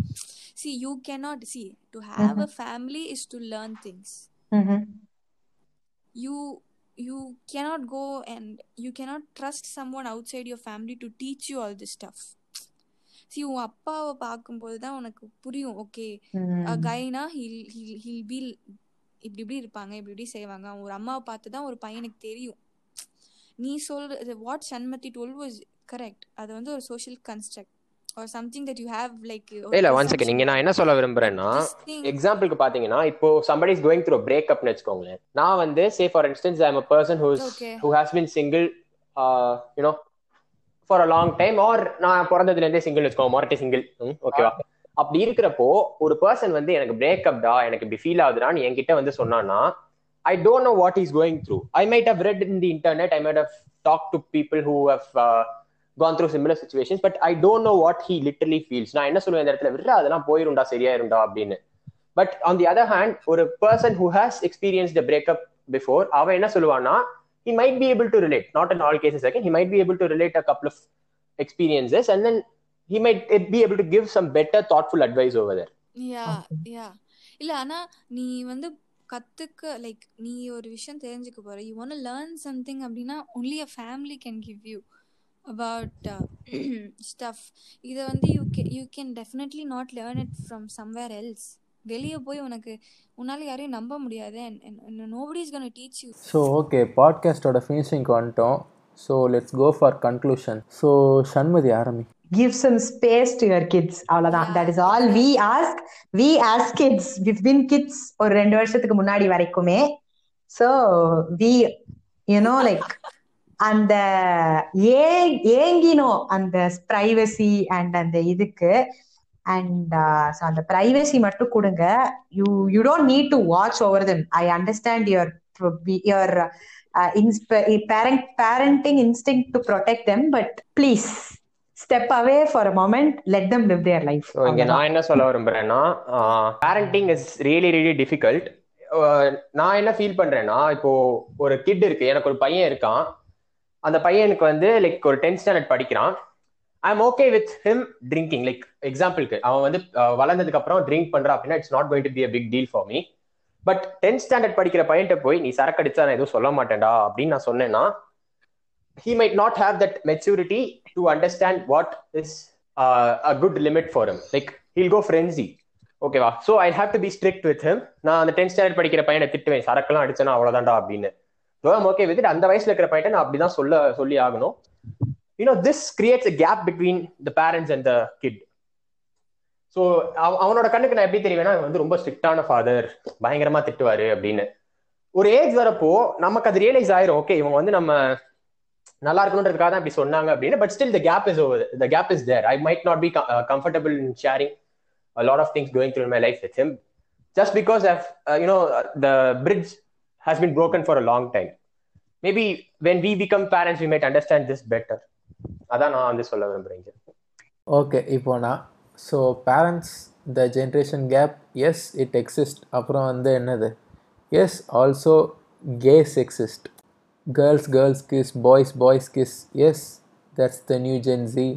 see you cannot see to have a family is to learn things
Mhm.
you you cannot go and you cannot trust someone outside your family to teach you all this stuff see உன் அப்பாவை பார்க்கும்போது தான் உனக்கு புரியும். Okay. கைனா ஹில் ஹில் ஹில் பி இப்படி இப்படி இருப்பாங்க இப்படி இப்படி செய்வாங்க. ஒரு அம்மாவை பார்த்து தான் ஒரு பையனுக்கு தெரியும். நீ சொல்ற what Shanmathi told was correct அது வந்து ஒரு social construct or something that you have like
இல்ல ஒன் செகண்ட் நீங்க நான் என்ன சொல்ல விரும்புறேன்னா எக்ஸாம்பிளுக்கு பாத்தீங்கன்னா இப்போ somebody is going through a breakup னு வச்சுக்கோங்களேன். நான் வந்து say for instance i am a person who's
Okay.
who has been single uh, for a long time or நான் பிறந்ததுல இருந்தே சிங்கிள் வச்சுக்கோங்க மொரட்டை சிங்கிள் ஓகேவா அப்படி இருக்கிறப்போ ஒரு பர்சன் வந்து எனக்கு பிரேக்கப்டா எனக்கு இப்படி ஃபீல் ஆகுதுடான்னு என்கிட்ட வந்து சொன்னான்னா I don't know what is going through I might have read in the internet I might have talk to people who have gone through similar situations but i don't know what he literally feels. நான் என்ன சொல்லுவேன் இந்த இடத்துல? விடுறா அதெல்லாம் போயிரும்டா சரியாயிரும்டா அப்படின்னு. But on the other hand ஒரு person who has experience the breakup before அவன் என்ன சொல்லுவான்னா he might be able to relate not in all cases again he might be able to relate a couple of experiences and then he might be able to give some better thoughtful advice over there
யா யா இல்ல ஆனா நீ வந்து கத்துக்க like நீ ஒரு விஷயம் தெரிஞ்சுக்க போற யூ வாண்ட் லேர்ன் சம்திங் அப்படின்னா only a family can give you about stuff இதை வந்து யூ கே you can definitely not learn it from somewhere else வெளியே போய் உனக்கு உன்னால யாரையும் நம்ப முடியாது. Nobody is gonna teach you
so okay பாட்காஸ்டோட ஃபினிஷிங்க்கு வந்துட்டோம். So let's go for conclusion so Shanmathi ஆரம்பி.
Give some space to your kids. அவ்வளவுதான். That is all we ask. We as kids. We've been kids ஒரு ரெண்டு வருஷத்துக்கு முன்னாடி வரைக்குமே. So we you know like அந்த ஏ ஏங்கினோம். அந்த பிரைவசி அண்ட் அந்த இதுக்கு. அண்ட் ஸோ அந்த பிரைவசி மட்டும் கொடுங்க. You you don't need to watch over them I understand your your parent parenting instinct to protect them but please step away for a moment let them live their
life இங்க நான் என்ன சொல்ல விரும்புறேன்னா parenting is really really difficult நான் என்ன feel பண்றேன்னா இப்போ ஒரு kit இருக்கு எனக்கு ஒரு பையன் இருக்கான். அந்த பையனுக்கு வந்து லைக் ஒரு டென்த் ஸ்டாண்டர்ட் படிக்கிறான். I am okay with him drinking like எக்ஸாம்பிளுக்கு அவன் வந்து வளர்ந்ததுக்கு அப்புறம் ட்ரிங்க் பண்றான் அப்படின்னா it's not going to be a big deal for me but tenth standard படிக்கிற பையன்ட்ட போய் நீ சரக்கு அடிச்சா நான் எதுவும் சொல்ல மாட்டேன்டா அப்படின்னு நான் சொன்னேன்னா he might not have that maturity to understand what is a good limit for him like Like go ஃப்ரெண்ட்ஸி ஓகேவா so I have to be strict with him நான் அந்த டென்த் ஸ்டாண்டர்ட் படிக்கிற பையனை திட்டுவேன் சரக்குலாம் அடிச்சேன்னா அவ்வளோதான்டா அப்படின்னு. ஓகே வித் அந்த வயசுல இருக்கிற பையன் நான் அப்படிதான் சொல்ல சொல்லி ஆகணும். You know this creates a gap between the parents and the kid so அவனோட கண்ணுக்கு நான் எப்படி தெரியுவேன்னா வந்து ரொம்ப ஸ்ட்ரிக்டான ஃபாதர் பயங்கரமா திட்டுவாரு அப்படின்னு. ஒரு ஏஜ் வரப்போ நமக்கு அது ரியலைஸ் ஆயிரும். ஓகே இவங்க வந்து நம்ம நல்லா இருக்கணுன்றதுக்காக தான் இப்படி சொன்னாங்க அப்படின்னு but still the gap is over the gap is there I might not be comfortable in sharing lot of things going through my life with him just because just because I've, uh, you know, uh, the bridge has been broken for a long time. Maybe when we become அதான் நான் வந்து சொல்ல விரும்புறேன்
okay இப்போ நான் so parents the generation gap yes it exist அப்புறம் வந்து என்னது? Yes also gays exist girls girls kiss boys boys kiss yes that's the new gen Z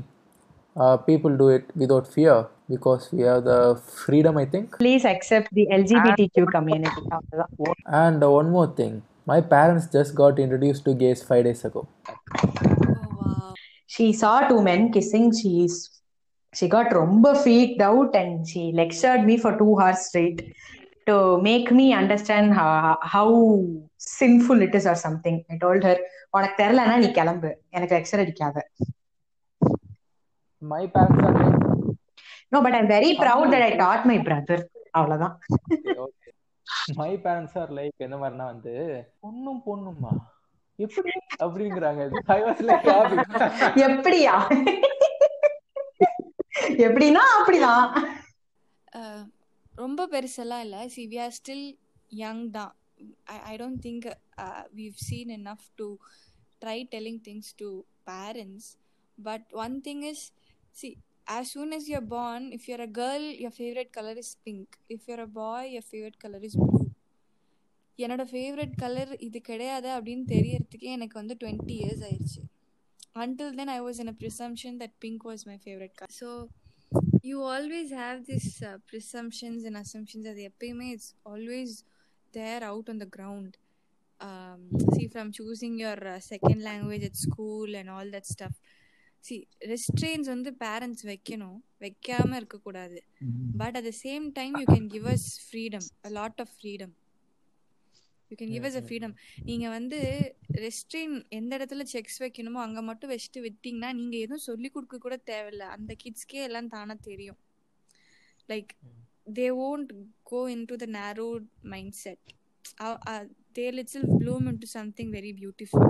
people do it without fear because we have the freedom I think
please accept the LGBTQ community அவ்வளவுதான்
And uh, one more thing, my parents just got introduced to gays five
Oh,
she saw two men kissing she is she got ரொம்ப out and she lectured me for two hours straight to make me understand how, how sinful it is or something i told her உனக்கு தெரியலன்னா நீ கிளம்பு எனக்கு lecture அடிக்காத
My parents are like,
no but i'm very proud that i taught my brother அவ்வளவுதான்.
My parents are like என்ன மாதிரினா வந்து பொண்ணும் பொண்ணுமா எப்படி அப்படிங்கிறாங்க
எப்படியா எப்படின்னா அப்படிதான்
Uh, ரொம்ப பெருசெல்லாம் இல்லை see we are still young தான் I don't think we've seen enough to try telling things to parents but one thing is see as soon as you're born if you're a girl your favorite color is pink if you're a boy your favorite color is blue என்னோட favourite colour இது கிடையாது அப்படின்னு தெரியறதுக்கே எனக்கு வந்து twenty years ஆயிடுச்சு i was in a presumption that pink was my favorite color so you always have this uh, presumptions and assumptions அது எப்பயுமே there out on the ground um, see from choosing your uh, second language at school and all that stuff see restraints வந்து parents வைக்கணும் வைக்காம இருக்கக்கூடாது at the same time you can give us freedom a lot of freedom you can give us a freedom நீங்க வந்து restrain எந்த இடத்துல sex வைக்கணுமோ அங்க மட்டும் வச்சுட்டு விட்டீங்கன்னா நீங்க எதுவும் சொல்லி கொடுக்க கூட தேவையில்ல. அந்த கிட்ஸ்க்கே எல்லாம் தானா தெரியும். Like they won't go into the narrow mindset they lets bloom into something very beautiful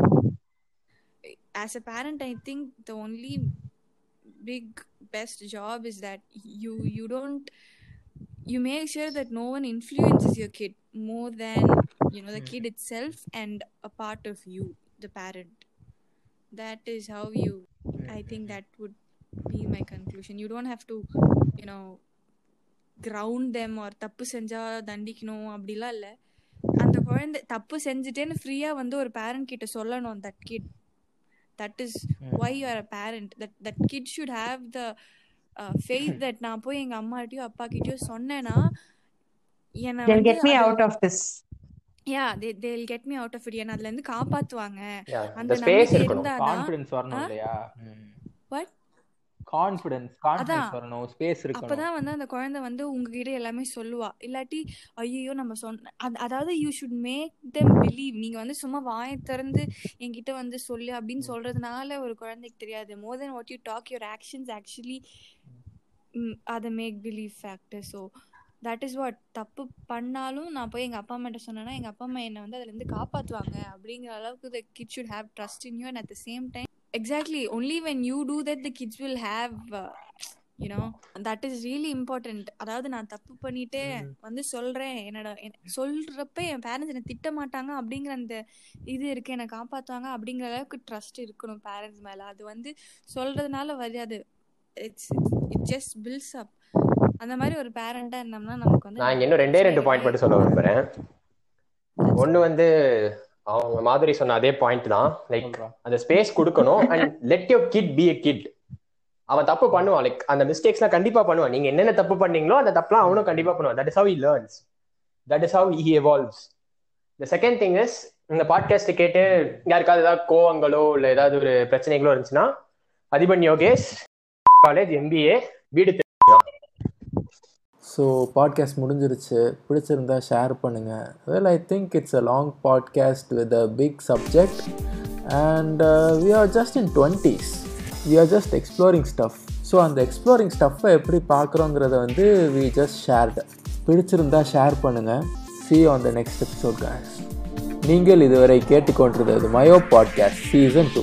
as a parent I think the only big best job is that you you don't you make sure that no one influences your kid. More than you know the kid itself and a part of you the parent that is how you i think that would be my conclusion you don't have to you know ground them or தப்பு செஞ்சா தண்டிக்கணும் அப்படிலாம் இல்ல அந்த குழந்தை தப்பு செஞ்சுட்டேன்னு ஃப்ரீயா வந்து ஒரு பேரண்ட் கிட்ட சொல்லணும் that kid that is why you are a parent that that kid should have the uh, faith that நான் போய் எங்க அம்மாட்டியோ அப்பா கிட்டயோ சொன்னேன்னா என்னை
they'll
வந்து
get me
அது-
out of this.
Yeah they they'll get me out of it. என்ன அதுல இருந்து காப்பாத்துவாங்க. அந்த
ஸ்பேஸ்
நம்பிக்கை
இருக்கணும்.
இருந்தாதான்
கான்ஃபிடன்ஸ் வரணும்
ஆ?
இல்லையா?
What?
கான்ஃபிடன்ஸ் கான்ஃபிடன்ஸ்
அதான்.
வரணும். ஸ்பேஸ் இருக்கணும்.
அப்பதான் வந்து அந்த குழந்தை வந்து உங்ககிட்ட எல்லாமே சொல்லுவா. இல்லாட்டி ஐயோ நம்ம சொன்ன அது- அதாவது you should make them believe நீங்க வந்து சும்மா வாயை திறந்து என்கிட்ட வந்து சொல்லு அப்படின்னு சொல்றதுனால ஒரு குழந்தைக்கு தெரியாது. More than what you talk your actions actually அதை make believe factor so that is what தப்பு பண்ணாலும் நான் போய் எங்க அப்பா அம்மாட்ட சொன்னேன்னா எங்க அப்பா அம்மா என்னை வந்து அதுல இருந்து காப்பாத்துவாங்க அப்படிங்கிற அளவுக்கு the kid should have trust in you and at the same time exactly only when you do that the kids will have you know that is really important அதாவது நான் தப்பு பண்ணிட்டே வந்து சொல்றேன். என்னோட என்- சொல்றப்ப என் பேரண்ட்ஸ் என்னை திட்ட மாட்டாங்க அப்படிங்கிற அந்த இது இருக்கு. என்னை காப்பாத்துவாங்க அப்படிங்கிற அளவுக்கு ட்ரஸ்ட் இருக்கணும் பேரண்ட்ஸ் மேல. அது வந்து சொல்றதுனால வராது. It's it just builds up அந்த மாதிரி ஒரு பேரண்டா இருந்தோம்னா நமக்கு வந்து
நான் இன்னும் ரெண்டே ரெண்டு பாயிண்ட் மட்டும் சொல்ல விரும்புறேன். ஒண்ணு வந்து அவங்க மாதிரி சொன்ன அதே பாயிண்ட் தான். லைக். அந்த ஸ்பேஸ் கொடுக்கணும். And let your kid be a kid அவன் தப்பு பண்ணுவான். லைக் அந்த மிஸ்டேக்ஸ்லாம் கண்டிப்பா பண்ணுவான். நீங்க என்னென்ன தப்பு பண்ணீங்களோ அந்த தப்புலாம் அவனும் கண்டிப்பா பண்ணுவான். That is how he learns. That is how he evolves the second thing is இந்த பாட்காஸ்ட் கேட்டு யாருக்காவது ஏதாவது கோவங்களோ இல்லை ஏதாவது ஒரு பிரச்சனைகளோ இருந்துச்சுன்னா அதிபன் யோகேஷ் காலேஜ் எம்பிஏ வீடு
ஸோ பாட்காஸ்ட் முடிஞ்சிருச்சு. பிடிச்சிருந்தா ஷேர் பண்ணுங்கள் well I think it's a long podcast with a big subject and we are just in twenties we are just exploring stuff so அந்த எக்ஸ்ப்ளோரிங் ஸ்டஃப்பை எப்படி பார்க்குறோங்கிறத வந்து வி ஜஸ்ட் ஷேர்டு பிடிச்சிருந்தா ஷேர் பண்ணுங்கள் see on the next episode guys. நீங்கள் இதுவரை கேட்டுக்கொண்டிருந்தது மயோ பாட்காஸ்ட் சீசன் டூ